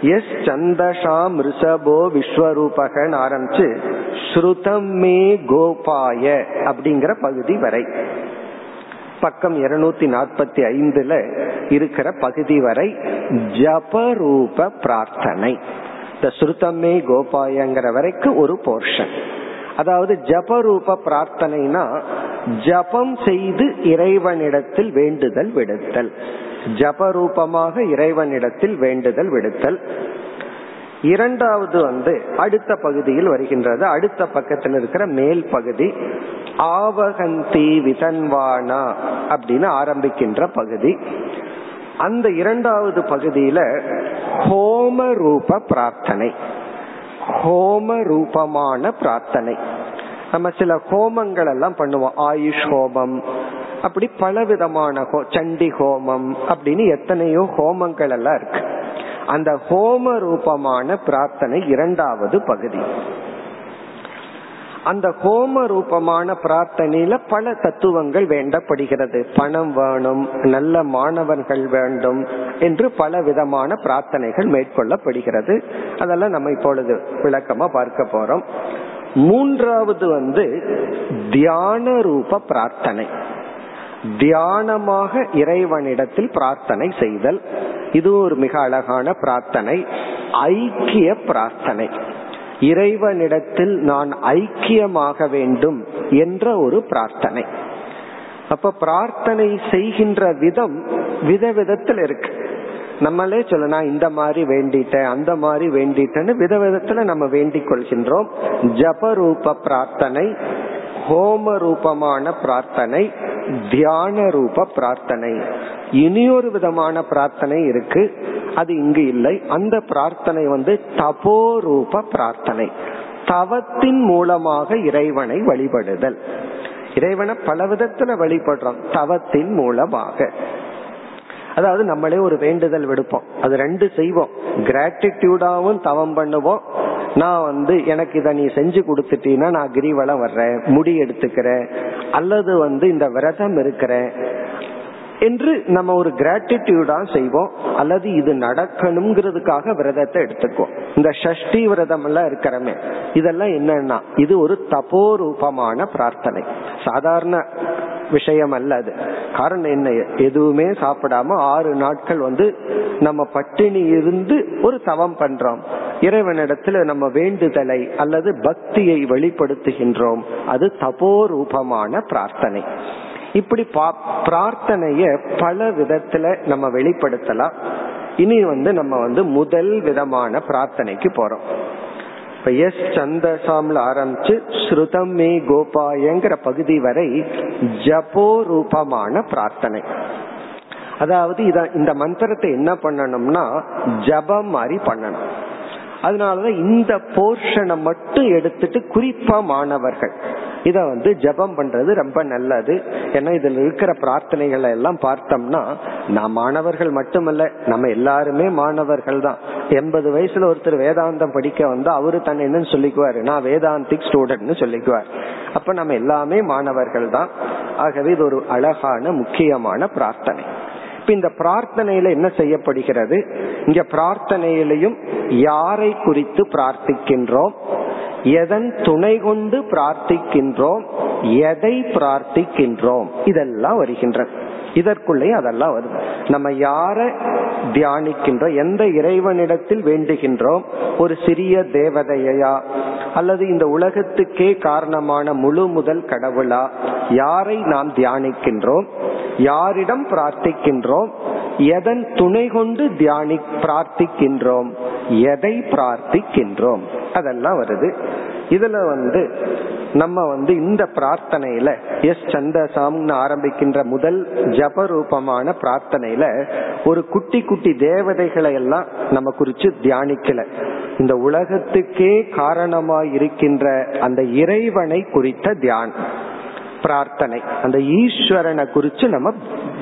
எஸ் சந்தஷாம் ரிஷபோ விஸ்வரூபகன் ஆரம்பிச்சு ஸ்ருதம் மே கோபாய அப்படிங்கிற பகுதி வரை. பக்கம் இருநூத்தி நாற்பத்தி ஐந்துல இருக்கிற பகுதி வரை ஜபரூப பிரார்த்தனை. இந்த ஸ்ருதமே கோபாயங்கிற வரைக்கும் ஒரு போர்ஷன் அதாவது ஜபரூப பிரார்த்தனைனா ஜபம் செய்து இறைவனிடத்தில் வேண்டுதல் விடுத்தல். ஜபரூபமாக இறைவனிடத்தில் வேண்டுதல் விடுத்தல். இரண்டாவது வந்து அடுத்த பகுதியில் வருகின்றது. அடுத்த பக்கத்தில் இருக்கிற மேல் பகுதி. ஆவகந்தி விதன்வானா அப்படின்னு ஆரம்பிக்கின்ற பகுதி. அந்த இரண்டாவது பகுதியில ஹோம ரூப பிரார்த்தனை. ஹோம ரூபமான பிரார்த்தனை. நம்ம சில ஹோமங்கள் எல்லாம் பண்ணுவோம். ஆயுஷ் ஹோமம் அப்படி பல விதமான சண்டி ஹோமம் அப்படின்னு எத்தனையோ ஹோமங்கள் எல்லாம் இருக்கு. அந்த ஹோம ரூபமான பிரார்த்தனை இரண்டாவது பகுதி. அந்த ஹோம ரூபமான பிரார்த்தனையில பல தத்துவங்கள் வேண்டப்படுகிறது. பணம் வேணும் நல்ல மாணவர்கள் வேண்டும் என்று பல விதமான பிரார்த்தனைகள் மேற்கொள்ளப்படுகிறது. அதெல்லாம் நம்ம இப்பொழுது விளக்கமா பார்க்க போறோம். மூன்றாவது வந்து தியான ரூப பிரார்த்தனை. தியானமாக இறைவனிடத்தில் பிரார்த்தனை செய்தல். இது ஒரு மிக அழகான பிரார்த்தனை. ஐக்கிய பிரார்த்தனை. இறைவனிடத்தில் நான் ஐக்கியமாக வேண்டும் என்ற ஒரு பிரார்த்தனை. அப்ப பிரார்த்தனை செய்கின்ற விதம் விதவிதத்தில் இருக்கு. நம்மளே சொல்ல நான் இந்த மாதிரி வேண்டிட்டேன் அந்த மாதிரி வேண்டிட்டேன்னு விதவிதத்துல நம்ம வேண்டிக் கொள்கின்றோம். ஜபரூப பிரார்த்தனை ஹோம ரூபமான பிரார்த்தனை தியான ரூப பிரார்த்தனை. இனியொரு விதமான பிரார்த்தனை இருக்கு. அது இங்கு இல்லை. அந்த பிரார்த்தனை வந்து தபோ ரூப பிரார்த்தனை. தவத்தின் மூலமாக இறைவனை வழிபடுதல். இறைவனை பல விதத்துல வழிபடுறோம். தவத்தின் மூலமாக. அதாவது நம்மளே ஒரு வேண்டுதல் விடுப்போம். அது ரெண்டு செய்வோம். கிராட்டிடியூடாவும் தவம் பண்ணுவோம். நான் வந்து எனக்கு இதை நீ செஞ்சு கொடுத்துட்டீன்னா நான் கிரிவலம் வர்றேன் முடி எடுத்துக்கிறேன் அல்லது வந்து இந்த விரதம் இருக்கிறேன் என்று நம்ம ஒரு கிராட்டிடியூடா செய்வோம் அல்லது இது நடக்கணுங்கிறதுக்காக விரதத்தை எடுத்துக்குவோம். இந்த ஷஷ்டி விரதம் எல்லாம் இருக்கிறமே இதெல்லாம் என்னன்னா இது ஒரு தபோரூபமான பிரார்த்தனை. சாதாரண விஷயம் அல்ல அது. காரணம் என்ன? எதுவுமே சாப்பிடாம ஆறு நாட்கள் வந்து நம்ம பட்டினி இருந்து ஒரு தவம் பண்றோம். இறைவனிடத்துல நம்ம வேண்டுதலை அல்லது பக்தியை வெளிப்படுத்துகின்றோம். அது தபோரூபமான பிரார்த்தனை. இப்படி பிரார்த்தனைய பல விதத்துல நம்ம வெளிப்படுத்தலாம். இனி வந்து நம்ம வந்து முதல் விதமான பிரார்த்தனைக்கு போறோம். இப்ப எஸ் சந்தசாம்ல ஆரம்பிச்சு ஸ்ருதம் மே கோபாயங்கிற பகுதி வரை ஜபோ ரூபமான பிரார்த்தனை. அதாவது இத இந்த மந்திரத்தை என்ன பண்ணணும்னா ஜபம் மாதிரி பண்ணணும். அதனாலதான் இந்த போர்ஷனை மட்டும் எடுத்துட்டு குறிப்பா மாணவர்கள். இத வந்து ஜபம் பண்றது ரொம்ப நல்லது. ஏன்னா இதுல இருக்கிற பிரார்த்தனைகளை எல்லாம் பார்த்தோம்னா நான் மாணவர்கள் மட்டுமல்ல நம்ம எல்லாருமே மாணவர்கள் தான். எண்பது வயசுல ஒருத்தர் வேதாந்தம் படிக்க வந்து அவரு தன்னை என்னன்னு சொல்லிக்குவாரு? நான் வேதாந்திக் ஸ்டூடெண்ட்னு சொல்லிக்குவார். அப்ப நம்ம எல்லாமே மாணவர்கள் தான். ஆகவே இது ஒரு அழகான முக்கியமான பிரார்த்தனை. இப்ப இந்த பிரார்த்தனையில என்ன செய்யப்படுகிறது? இங்க பிரார்த்தனையிலையும் யாரை குறித்து பிரார்த்திக்கின்றோம்? எதன் துணை கொண்டு பிரார்த்திக்கின்றோம்? எதை பிரார்த்திக்கின்றோம்? இதெல்லாம் வருகின்றன. இதற்குள்ளே அதெல்லாம் வருது. நம்ம யார தியானிக்கின்றோம் எந்த இறைவனிடத்தில் வேண்டுகின்றோம்? ஒரு சிறிய தேவதையா? அல்லது இந்த உலகத்துக்கே காரணமான முழு முதல் கடவுளா? யாரை நாம் தியானிக்கின்றோம்? யாரிடம் பிரார்த்திக்கின்றோம்? எதன் துணை கொண்டு தியானி பிரார்த்திக்கின்றோம்? எதை பிரார்த்திக்கின்றோம்? அதெல்லாம் வருது. இதுல வந்து நம்ம வந்து இந்த பிரார்த்தனையில எஸ் சந்தசாம்னு ஆரம்பிக்கின்ற முதல் ஜபரூபமான பிரார்த்தனையில ஒரு குட்டி குட்டி தேவதைகளை எல்லாம் நம்ம குறிச்சு தியானிக்கல. இந்த உலகத்துக்கே காரணமாய் இருக்கின்ற அந்த இறைவனை குறித்த தியானம். பிரார்த்தனை. அந்த ஈஸ்வரனை குறிச்சு நம்ம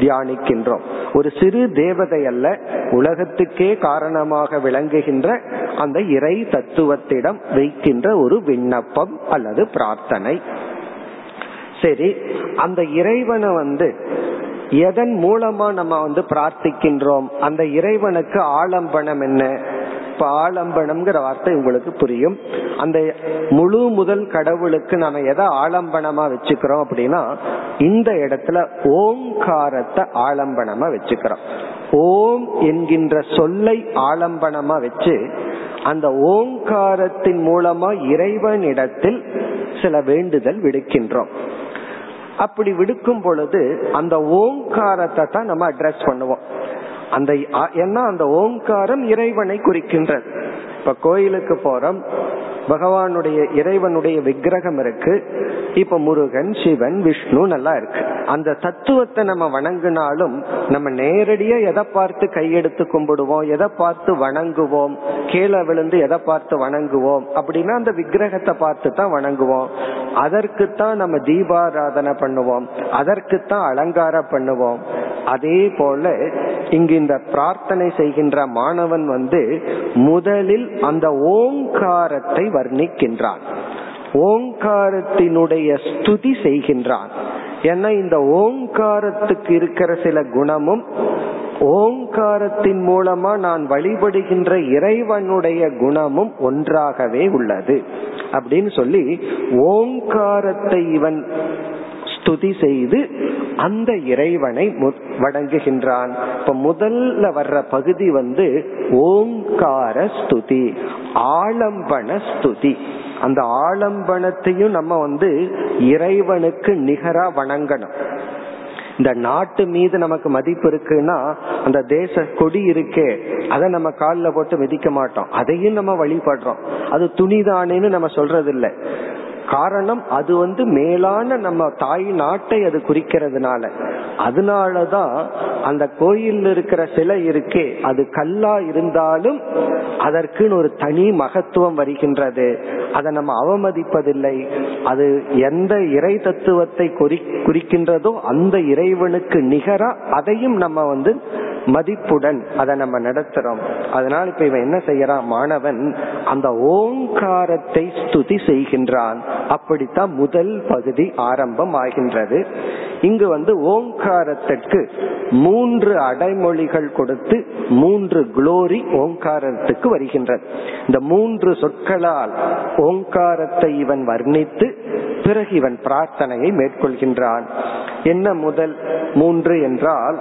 தியானிக்கின்றோம். ஒரு சிறு தேவதை அல்ல உலகத்துக்கே காரணமாக விளங்குகின்ற அந்த இறை தத்துவத்திடம் வைக்கின்ற ஒரு விண்ணப்பம் அல்லது பிரார்த்தனை. சரி அந்த இறைவனை வந்து எதன் மூலமா நம்ம வந்து பிரார்த்திக்கின்றோம்? அந்த இறைவனுக்கு ஆலம்பனம் என்ன? இப்ப ஆலம்பனம்ங்கிற வார்த்தை உங்களுக்கு புரியும். அந்த முழு முதல் கடவுளுக்கு நம்ம எதை ஆலம்பனமா வச்சுக்கிறோம் அப்படின்னா இந்த இடத்துல ஓங்காரத்தை ஆலம்பனமா வச்சுக்கிறோம். ஓம் என்கின்ற சொல்லை ஆலம்பனமா வச்சு அந்த ஓங்காரத்தின் மூலமா இறைவனிடத்தில் சில வேண்டுதல் விடுக்கின்றோம். அப்படி விடுக்கும் பொழுது அந்த ஓங்காரத்தை தான் நம்ம அட்ரஸ் பண்ணுவோம். அந்த ஏன்னா அந்த ஓங்காரம் இறைவனை குறிக்கின்றது. இப்ப கோயிலுக்கு போறோம். பகவானுடைய இறைவனுடைய விக்கிரகம் இருக்கு. இப்ப முருகன் சிவன் விஷ்ணு நல்லா இருக்கு. அந்த தத்துவத்தை நம்ம வணங்கினாலும் நம்ம நேரடியா எதை பார்த்து கையெடுத்து கும்பிடுவோம் எதை பார்த்து வணங்குவோம் கீழே விழுந்து எதை பார்த்து வணங்குவோம் அப்படின்னா அந்த விக்கிரகத்தை பார்த்து தான் வணங்குவோம். அதற்குத்தான் நம்ம தீபாராதனை பண்ணுவோம். அதற்குத்தான் அலங்காரம் பண்ணுவோம். அதே போல இங்கு இந்த பிரார்த்தனை செய்கின்ற மாணவன் வந்து முதலில் அந்த ஓங்காரத்தை வர்ணிக்கின்றான். ஓங்காரத்தினுடைய ஸ்துதி செய்கின்றான். ஏன்னா இந்த ஓங்காரத்துக்கு இருக்கிற சில குணமும் ஓங்காரத்தின் மூலமா நான் வழிபடுகின்ற இறைவனுடைய குணமும் ஒன்றாகவே உள்ளது. அப்படின்னு சொல்லி ஓங்காரத்தை இவன் ஸ்துதி செய்து அந்த இறைவனை வணங்குகின்றான். இப்ப முதல்ல வர்ற பகுதி வந்து ஓங்கார ஸ்துதி ஆலம்பன ஸ்துதி. அந்த ஆலம்பனத்தையும் நம்ம வந்து இறைவனுக்கு நிகரா வணங்கணும். இந்த நாட்டு மீது நமக்கு மதிப்பு இருக்குன்னா அந்த தேச கொடி இருக்கே அதை நம்ம காலில் போட்டு மிதிக்க மாட்டோம். அதையும் நம்ம வழிபடுறோம். அது துணிதானேன்னு நம்ம சொல்றது இல்லை காரணம் அது வந்து மேலான நம்ம தாய் நாட்டை அது குறிக்கிறதுனால. அதனாலதான் அந்த கோயில் இருக்கிற சிலை இருக்கே அது கல்லா இருந்தாலும் அதற்குன்னு ஒரு தனி மகத்துவம் வருகின்றது. அதை நம்ம அவமதிப்பதில்லை. அது எந்த இறை தத்துவத்தை குறிக்கின்றதோ அந்த இறைவனுக்கு நிகரா அதையும் நம்ம வந்து மதிப்புடன் அதை நம்ம நடத்துறோம். அதனால் இப்ப இவன் என்ன செய்யறான்? மாணவன் அந்த ஓங்காரத்தை ஸ்துதி செய்கின்றான். அப்படித்தான் முதல் பகுதி ஆரம்பம் ஆகின்றது இங்கு வந்து ஓங்காரத்திற்கு மூன்று அடைமொழிகள் கொடுத்து மூன்று குளோரி ஓங்காரத்துக்கு வருகின்றது. இந்த மூன்று சொற்களால் ஓங்காரத்தை இவன் வர்ணித்து பிறகு இவன் பிரார்த்தனையை மேற்கொள்கின்றான். என்ன முதல் மூன்று என்றால்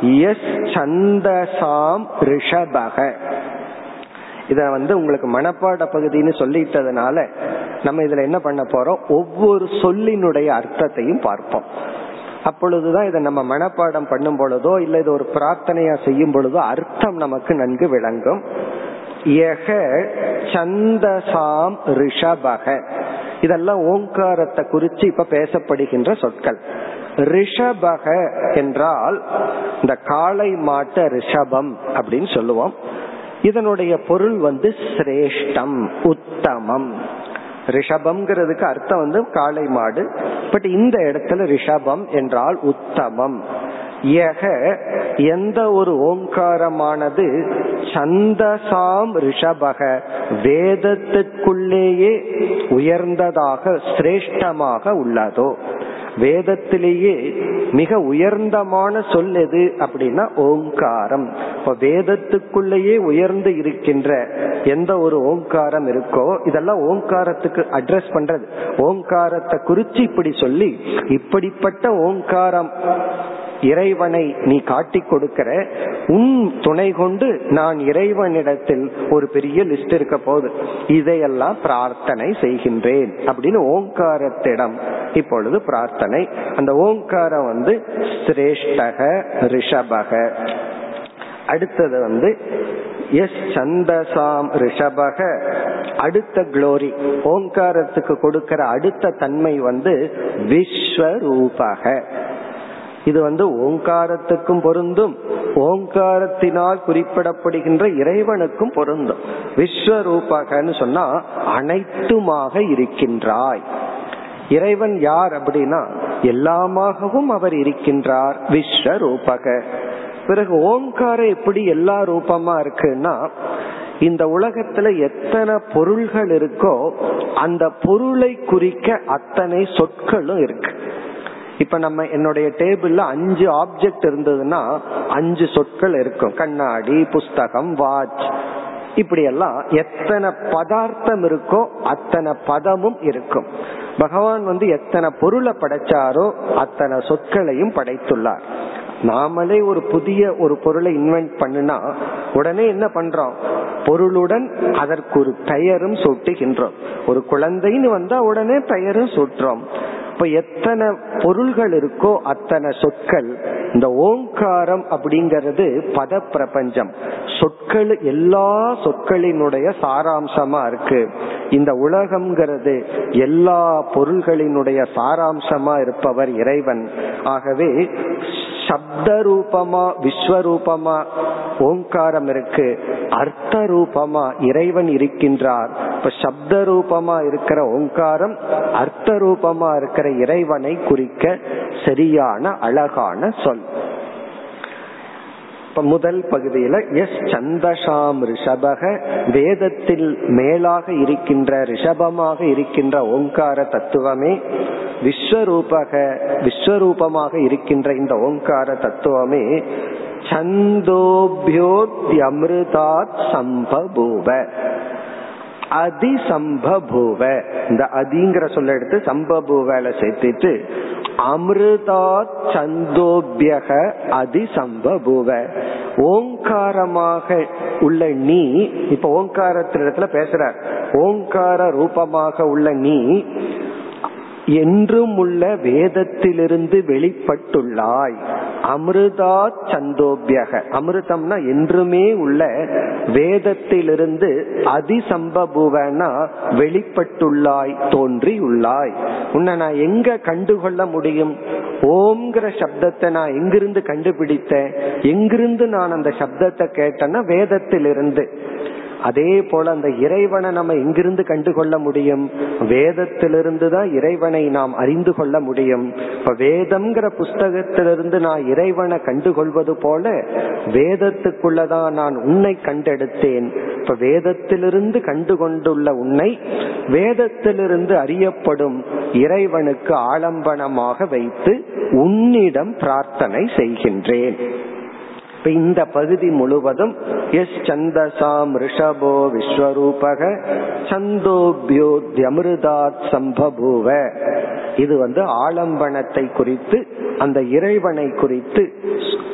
எஸ் சந்தசாம் ரிஷபக. இத வந்து உங்களுக்கு மனப்பாட பகுதின்னு சொல்லிட்டதுனால நம்ம இதுல என்ன பண்ண போறோம்? ஒவ்வொரு சொல்லினுடைய அர்த்தத்தையும் பார்ப்போம். அப்பொழுதுதான் இதை நம்ம மனப்பாடம் பண்ணும் பொழுதோ இல்ல இது ஒரு பிரார்த்தனையா செய்யும் பொழுதோ அர்த்தம் நமக்கு நன்கு விளங்கும். சந்தசாம் ரிஷபக. இதெல்லாம் ஓங்காரத்தை குறித்து இப்ப பேசப்படுகின்ற சொற்கள். ரிஷபக என்றால் இந்த காளை மாட்ட ரிஷபம் அப்படின்னு சொல்லுவோம். இதனுடைய பொருள் வந்து சிரேஷ்டம் உத்தமம். ரிஷபம்ங்கிறதுக்கு அர்த்தம் வந்து காளை மாடு. பட் இந்த இடத்துல ரிஷபம் என்றால் உத்தமம். எந்த ஒரு ஓங்காரமானது சந்தசாம் ரிஷபக வேதத்திற்குள்ளேயே உயர்ந்ததாக சிரேஷ்டமாக உள்ளதோ? வேதத்திலேயே மிக உயர்ந்தமான சொல் எது அப்படின்னா ஓங்காரம் இப்ப வேதத்துக்குள்ளேயே உயர்ந்து இருக்கின்ற எந்த ஒரு ஓங்காரம் இருக்கோ இதெல்லாம் ஓங்காரத்துக்கு அட்ரஸ் பண்றது. ஓங்காரத்தை குறிச்சு இப்படி சொல்லி இப்படிப்பட்ட ஓங்காரம் இறைவனை நீ காட்டி கொடுக்கிற உன் துணை கொண்டு நான் இறைவனிடத்தில் ஒரு பெரிய லிஸ்ட் இருக்க போகுது. இதையெல்லாம் பிரார்த்தனை செய்கின்றேன் அப்படின்னு ஓங்காரத்திடம் இப்பொழுது பிரார்த்தனை. அந்த ஓங்காரம் வந்து சிரேஷ்டக ரிஷபக. அடுத்தது வந்து எஸ் சந்தசாம் ரிஷபக. அடுத்த குளோரி ஓங்காரத்துக்கு கொடுக்கிற அடுத்த தன்மை வந்து விஸ்வரூபக. இது வந்து ஓங்காரத்துக்கும் பொருந்தும். ஓங்காரத்தினால் குறிப்பிடப்படுகின்ற இறைவனுக்கும் பொருந்தும். விஸ்வரூபகன்னு சொன்னா அனைத்துமாக இருக்கின்றாய். இறைவன் யார் அப்படின்னா எல்லாமாகவும் அவர் இருக்கின்றார். விஸ்வரூபக. பிறகு ஓங்காரம் எப்படி எல்லா ரூபமா இருக்குன்னா இந்த உலகத்துல எத்தனை பொருள்கள் இருக்கோ அந்த பொருளை குறிக்க அத்தனை சொற்களும் இருக்கு. இப்ப நம்ம என்னுடைய டேபிள்ல அஞ்சு ஆப்ஜெக்ட் இருந்ததுன்னா அஞ்சு சொற்கள் இருக்கும். கண்ணாடி புஸ்தகம் வாட்ச் இப்படி எல்லாம் எத்தனை பதார்த்தம் இருக்கோ அத்தனை பதமும் இருக்கும். பகவான் வந்து எத்தனை பொருளை படைச்சாரோ அத்தனை சொற்களையும் படைத்துள்ளார். நாமளே ஒரு புதிய ஒரு பொருளை இன்வென்ட் பண்ணுனா உடனே என்ன பண்றோம்? பொருளுடன் அதற்கு ஒரு பெயரும் சூட்டுகின்றோம். ஒரு குழந்தைன்னு வந்தா உடனே பெயரும் சூட்டுறோம். இப்ப எத்தனை பொருள்கள் இருக்கோ அத்தனை சொற்கள். இந்த ஓங்காரம் அப்படிங்கிறது பத பிரபஞ்சம் சொற்கள் எல்லா சொற்களினுடைய சாராம்சமா இருக்கு. இந்த உலகம்ங்கிறது எல்லா பொருள்களினுடைய சாராம்சமா இருப்பவர் இறைவன். ஆகவே சப்த ரூபமா விஸ்வரூபமா ஓங்காரம் இருக்கு. அர்த்த ரூபமா இறைவன் இருக்கின்றார். இப்ப சப்த ரூபமா இருக்கிற ஓங்காரம் அர்த்த ரூபமா இருக்கிற இறைவனை குறிக்க சரியான அழகான சொல். இப்ப முதல் பகுதியில எஸ் சந்தசாம் ரிஷபக வேதத்தில் மேலாக இருக்கின்ற ரிஷபமாக இருக்கின்ற ஓங்கார தத்துவமே விஸ்வரூபக விஸ்வரூபமாக இருக்கின்ற இந்த ஓங்கார தத்துவமே சந்தோபியோத்யமிருதாத் சம்பபூவ அதிசம்பபூவ இந்த அதிங்கிற சொல்ல எடுத்து சம்பபூவல சேர்த்துட்டு அமிர்தா சந்தோபியக அதிசம்பபூவ। ஓங்காரமாக உள்ள நீ இப்ப ஓங்காரத்திடத்துல பேசுற ஓங்கார ரூபமாக உள்ள நீ என்றும் உள்ள வேதத்திலிருந்து வெளிப்பட்டுள்ளாய். அமிர்தா சந்தோபியக. அமிர்தம்னா என்றுமே உள்ள வேதத்திலிருந்து அதிசம்பபுவனா வெளிப்பட்டுள்ளாய் தோன்றியுள்ளாய். உன்னை நான் எங்க கண்டுகொள்ள முடியும்? ஓம்ங்கிற சப்தத்தை நான் எங்கிருந்து கண்டுபிடித்தேன்? எங்கிருந்து நான் அந்த சப்தத்தை கேட்டேன்னா வேதத்திலிருந்து. அதே போல அந்த இறைவனை நம்ம எங்கிருந்து கண்டுகொள்ள முடியும்? வேதத்திலிருந்து தான் இறைவனை நாம் அறிந்து கொள்ள முடியும். இப்ப வேதம்ங்கிற புஸ்தகத்திலிருந்து நான் இறைவனை கண்டுகொள்வது போல வேதத்துக்குள்ளதான் நான் உன்னை கண்டெடுத்தேன். இப்ப வேதத்திலிருந்து கண்டுகொண்டுள்ள உன்னை வேதத்திலிருந்து அறியப்படும் இறைவனுக்கு ஆலம்பனமாக வைத்து உன்னிடம் பிரார்த்தனை செய்கின்றேன். இப்ப இந்த பகுதி முழுவதும் எஸ் சந்தசாம் ரிஷபோ விஸ்வரூபக சந்தோபியோத்யமிருதாத் சம்பபூவ. இது வந்து ஆலம்பனத்தை குறித்து அந்த இறைவனை குறித்து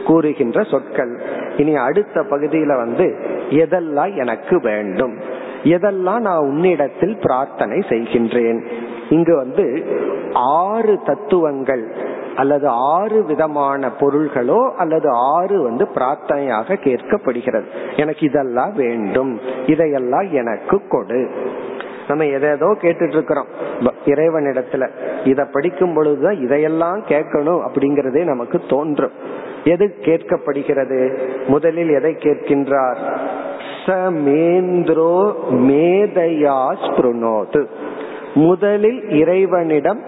கூறுகின்ற சொற்கள். இனி அடுத்த பகுதியில வந்து எதெல்லாம் எனக்கு வேண்டும்? எதெல்லாம் நான் உன்னிடத்தில் பிரார்த்தனை செய்கின்றேன்? இங்கு வந்து ஆறு தத்துவங்கள் அல்லது ஆறு விதமான பொருள்களோ அல்லது ஆறு வந்து பிரார்த்தனையாக கேட்கப்படுகிறது. எனக்கு இதெல்லாம் வேண்டும். இதையெல்லாம் எனக்கு கொடு. நம்ம எதேதோ கேட்டுட்டு இருக்கிறோம் இறைவனிடத்துல. இத படிக்கும் பொழுதுதான் இதையெல்லாம் கேட்கணும் அப்படிங்கறதே நமக்கு தோன்றும். எது கேட்கப்படுகிறது? முதலில் எதை கேட்கின்றார்? சமேந்திரோ மேதையா ஸ்பிருணோது முதலில் இறைவனிடம்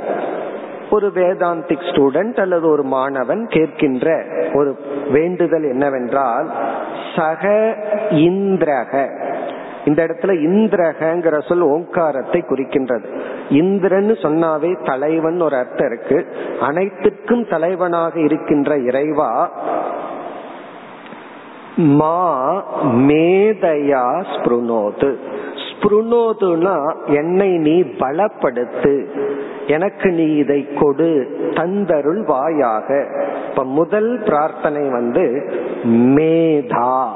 ஒரு வேதாந்திக் ஸ்டூடெண்ட் அல்லது ஒரு மாணவன் கேட்கின்ற ஒரு வேண்டுதல் என்னவென்றால் சக இந்திரக. இந்த இடத்துல இந்திரகங்கிற சொல் ஓங்காரத்தை குறிக்கின்றது. இந்திரன்னு சொன்னாவே தலைவன் ஒரு அர்த்தம் இருக்கு. அனைத்துக்கும் தலைவனாக இருக்கின்ற இறைவா மா மேதையா ஸ்புருணோது. ஸ்புருணோதுனா என்னை நீ பலப்படுத்து எனக்கு நீ இதை கொடு தந்தருள் வாயாக. இப்ப முதல் பிரார்த்தனை வந்து மேதா.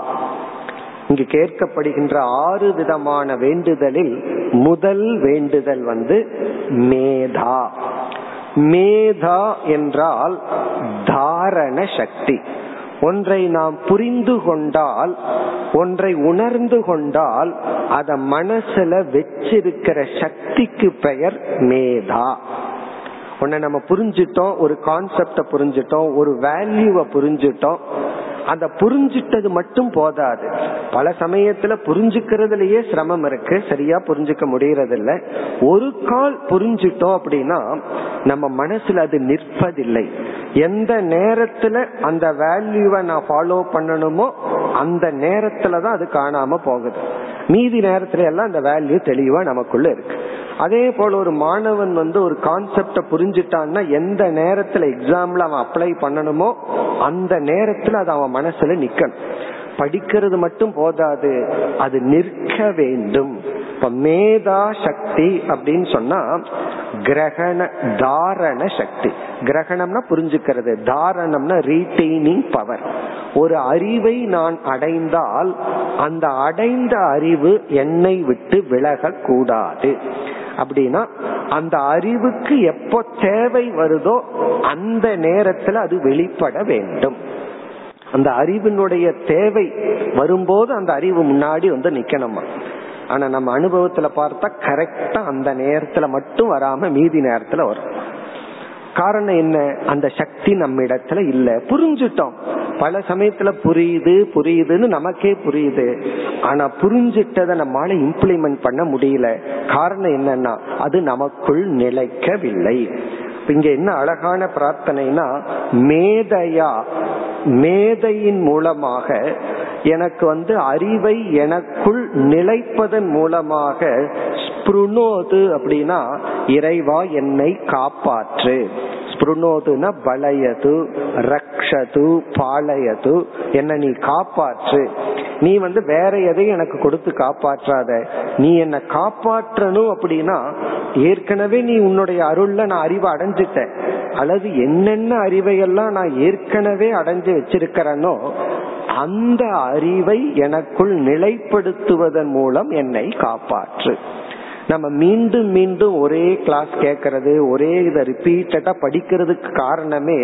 இங்கு கேட்கப்படுகின்ற ஆறு விதமான வேண்டுதலில் முதல் வேண்டுதல் வந்து மேதா. மேதா என்றால் தாரண சக்தி. ஒன்றை நாம் புரிந்து கொண்டால் ஒன்றை உணர்ந்து கொண்டால் அத மனசுல வச்சிருக்கிற சக்திக்கு பெயர் மேதா. உன்னை நம்ம புரிஞ்சிட்டோம் ஒரு கான்செப்ட புரிஞ்சிட்டோம் ஒரு வேல்யூவை புரிஞ்சிட்டோம் அந்த புரிஞ்சிட்டது மட்டும் போதாது. பல சமயத்துல புரிஞ்சுக்கிறதுலயே சிரமம் இருக்கு. சரியா புரிஞ்சுக்க முடியறது இல்ல ஒரு கால் புரிஞ்சிட்டோம் அப்படின்னா நம்ம மனசுல அது நிற்பதில்லை. எந்த நேரத்துல அந்த வேல்யூவை நான் ஃபாலோ பண்ணணுமோ அந்த நேரத்துல தான் அது காணாம போகுது. மீதி நேரத்துல எல்லாம் அந்த வேல்யூ தெளிவா நமக்குள்ள இருக்கு. அதே போல ஒரு மாணவன் வந்து ஒரு கான்செப்ட புரிஞ்சுட்டான்னா எந்த நேரத்துல எக்ஸாம்ல அவன் அப்ளை பண்ணணுமோ அந்த நேரத்துல அது அவன் மனசுல நிக்கணும். படிக்கிறது மட்டும் போதாது அது நிற்க வேண்டும். இப்ப மேதா சக்தி அப்படின்னு சொன்னா கிரகண தாரண சக்தி. கிரகணம்னா புரிஞ்சுக்கிறது. தாரணம்னா ரீட்டைனிங் பவர் ஒரு அறிவை நான் அடைந்தால் அந்த அடைந்த அறிவு என்னை விட்டு விலகக்கூடாது. கூடாது அப்படின்னா அந்த அறிவுக்கு எப்போ தேவை வருதோ அந்த நேரத்துல அது வெளிப்பட வேண்டும். அந்த அறிவினுடைய தேவை வரும்போது அந்த அறிவு முன்னாடி வந்து நிக்கணுமா. ஆனா நம்ம அனுபவத்துல பார்த்தா கரெக்டா அந்த நேரத்துல மட்டும் வராம மீதி நேரத்துல வரும். காரணம் என்ன? அந்த சக்தி நம்ம இடத்துல இல்ல. புரிஞ்சுட்டோம். பல சமயத்துல புரியுது புரியுதுன்னு நமக்கே புரியுது. ஆனா புரிஞ்சிட்டதை நம்மளால இம்ப்ளிமெண்ட் பண்ண முடியல. காரணம் என்னன்னா அது நமக்குள் நிலைக்கவில்லை. இங்க என்ன அழகான பிரார்த்தனைனா மேதையா மேதையின் மூலமாக எனக்கு வந்து அறிவை எனக்குள் நிலைப்பதன் மூலமாக ஸ்புருணோது அப்படின்னா இறைவா என்னை காப்பாற்று. ஸ்புருணோதுனா பலயது ரக்ஷது பாலயது என்ன நீ காப்பாற்று. நீ வந்து வேற எதையும் எனக்கு கொடுத்து காப்பாற்றாத. நீ என்ன காப்பாற்றணும் அப்படின்னா ஏற்கனவே நீ உன்னுடைய அருள்ல நான் அறிவை அடைஞ்சிட்டேன். அல்லது என்னென்ன அறிவையெல்லாம் நான் ஏற்கனவே அடைஞ்சு வச்சிருக்கிறேனோ அந்த அறிவை எனக்குள் நிலைப்படுத்துவதன் மூலம் என்னை காப்பாற்று. நம்ம மீண்டும் மீண்டும் ஒரே கிளாஸ் கேட்கறது ஒரே இதை ரிப்பீட்டடா படிக்கிறதுக்கு காரணமே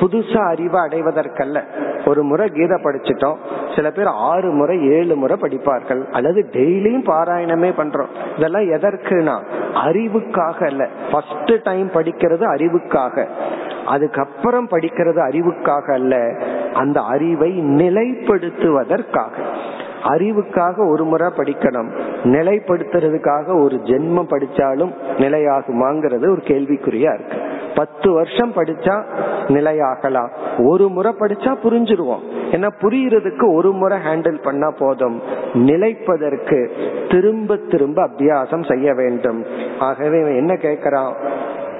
புதுசா அறிவை அடைவதற்கல்ல. ஒரு முறை கீதை படிச்சிட்டோம் சில பேர் ஆறு முறை ஏழு முறை படிப்பார்கள். அல்லது டெய்லியும் பாராயணமே பண்றோம். இதெல்லாம் எதற்குனா அறிவுக்காக அல்ல. ஃபர்ஸ்ட் டைம் படிக்கிறது அறிவுக்காக. அதுக்கப்புறம் படிக்கிறது அறிவுக்காக அல்ல. அந்த அறிவை நிலைப்படுத்துவதற்காக. அறிவுக்காக ஒரு முறை படிக்கணும். நிலைப்படுத்துறதுக்காக ஒரு ஜென்மம் படிச்சாலும் நிலையாகுமாங்கிறது ஒரு கேள்விக்குறியா இருக்கு. பத்து வருஷம் படிச்சா நிலையாகலாம். ஒரு முறை படிச்சா புரிஞ்சிருவோம். ஏன்னா புரியறதுக்கு ஒரு முறை ஹேண்டில் பண்ணா போதும். நிலைப்பதற்கு திரும்ப திரும்ப அபியாசம் செய்ய வேண்டும். ஆகவே என்ன கேட்கிறான்?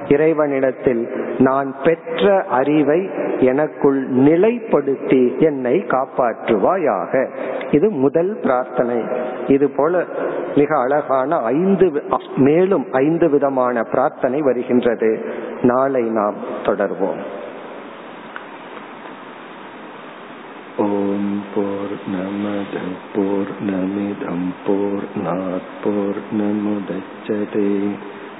இறைவனிடத்தில் நான் பெற்ற அறிவை எனக்குள் நிலைப்படுத்தி என்னை காப்பாற்றுவாயாக. இது முதல் பிரார்த்தனை. இது போல மிக அழகான ஐந்து மேலும் ஐந்து விதமான பிரார்த்தனை வருகின்றது. நாளை நாம் தொடர்வோம். ஓம் போர் நமத போர் நமிதம் போர் நமுதச்சதே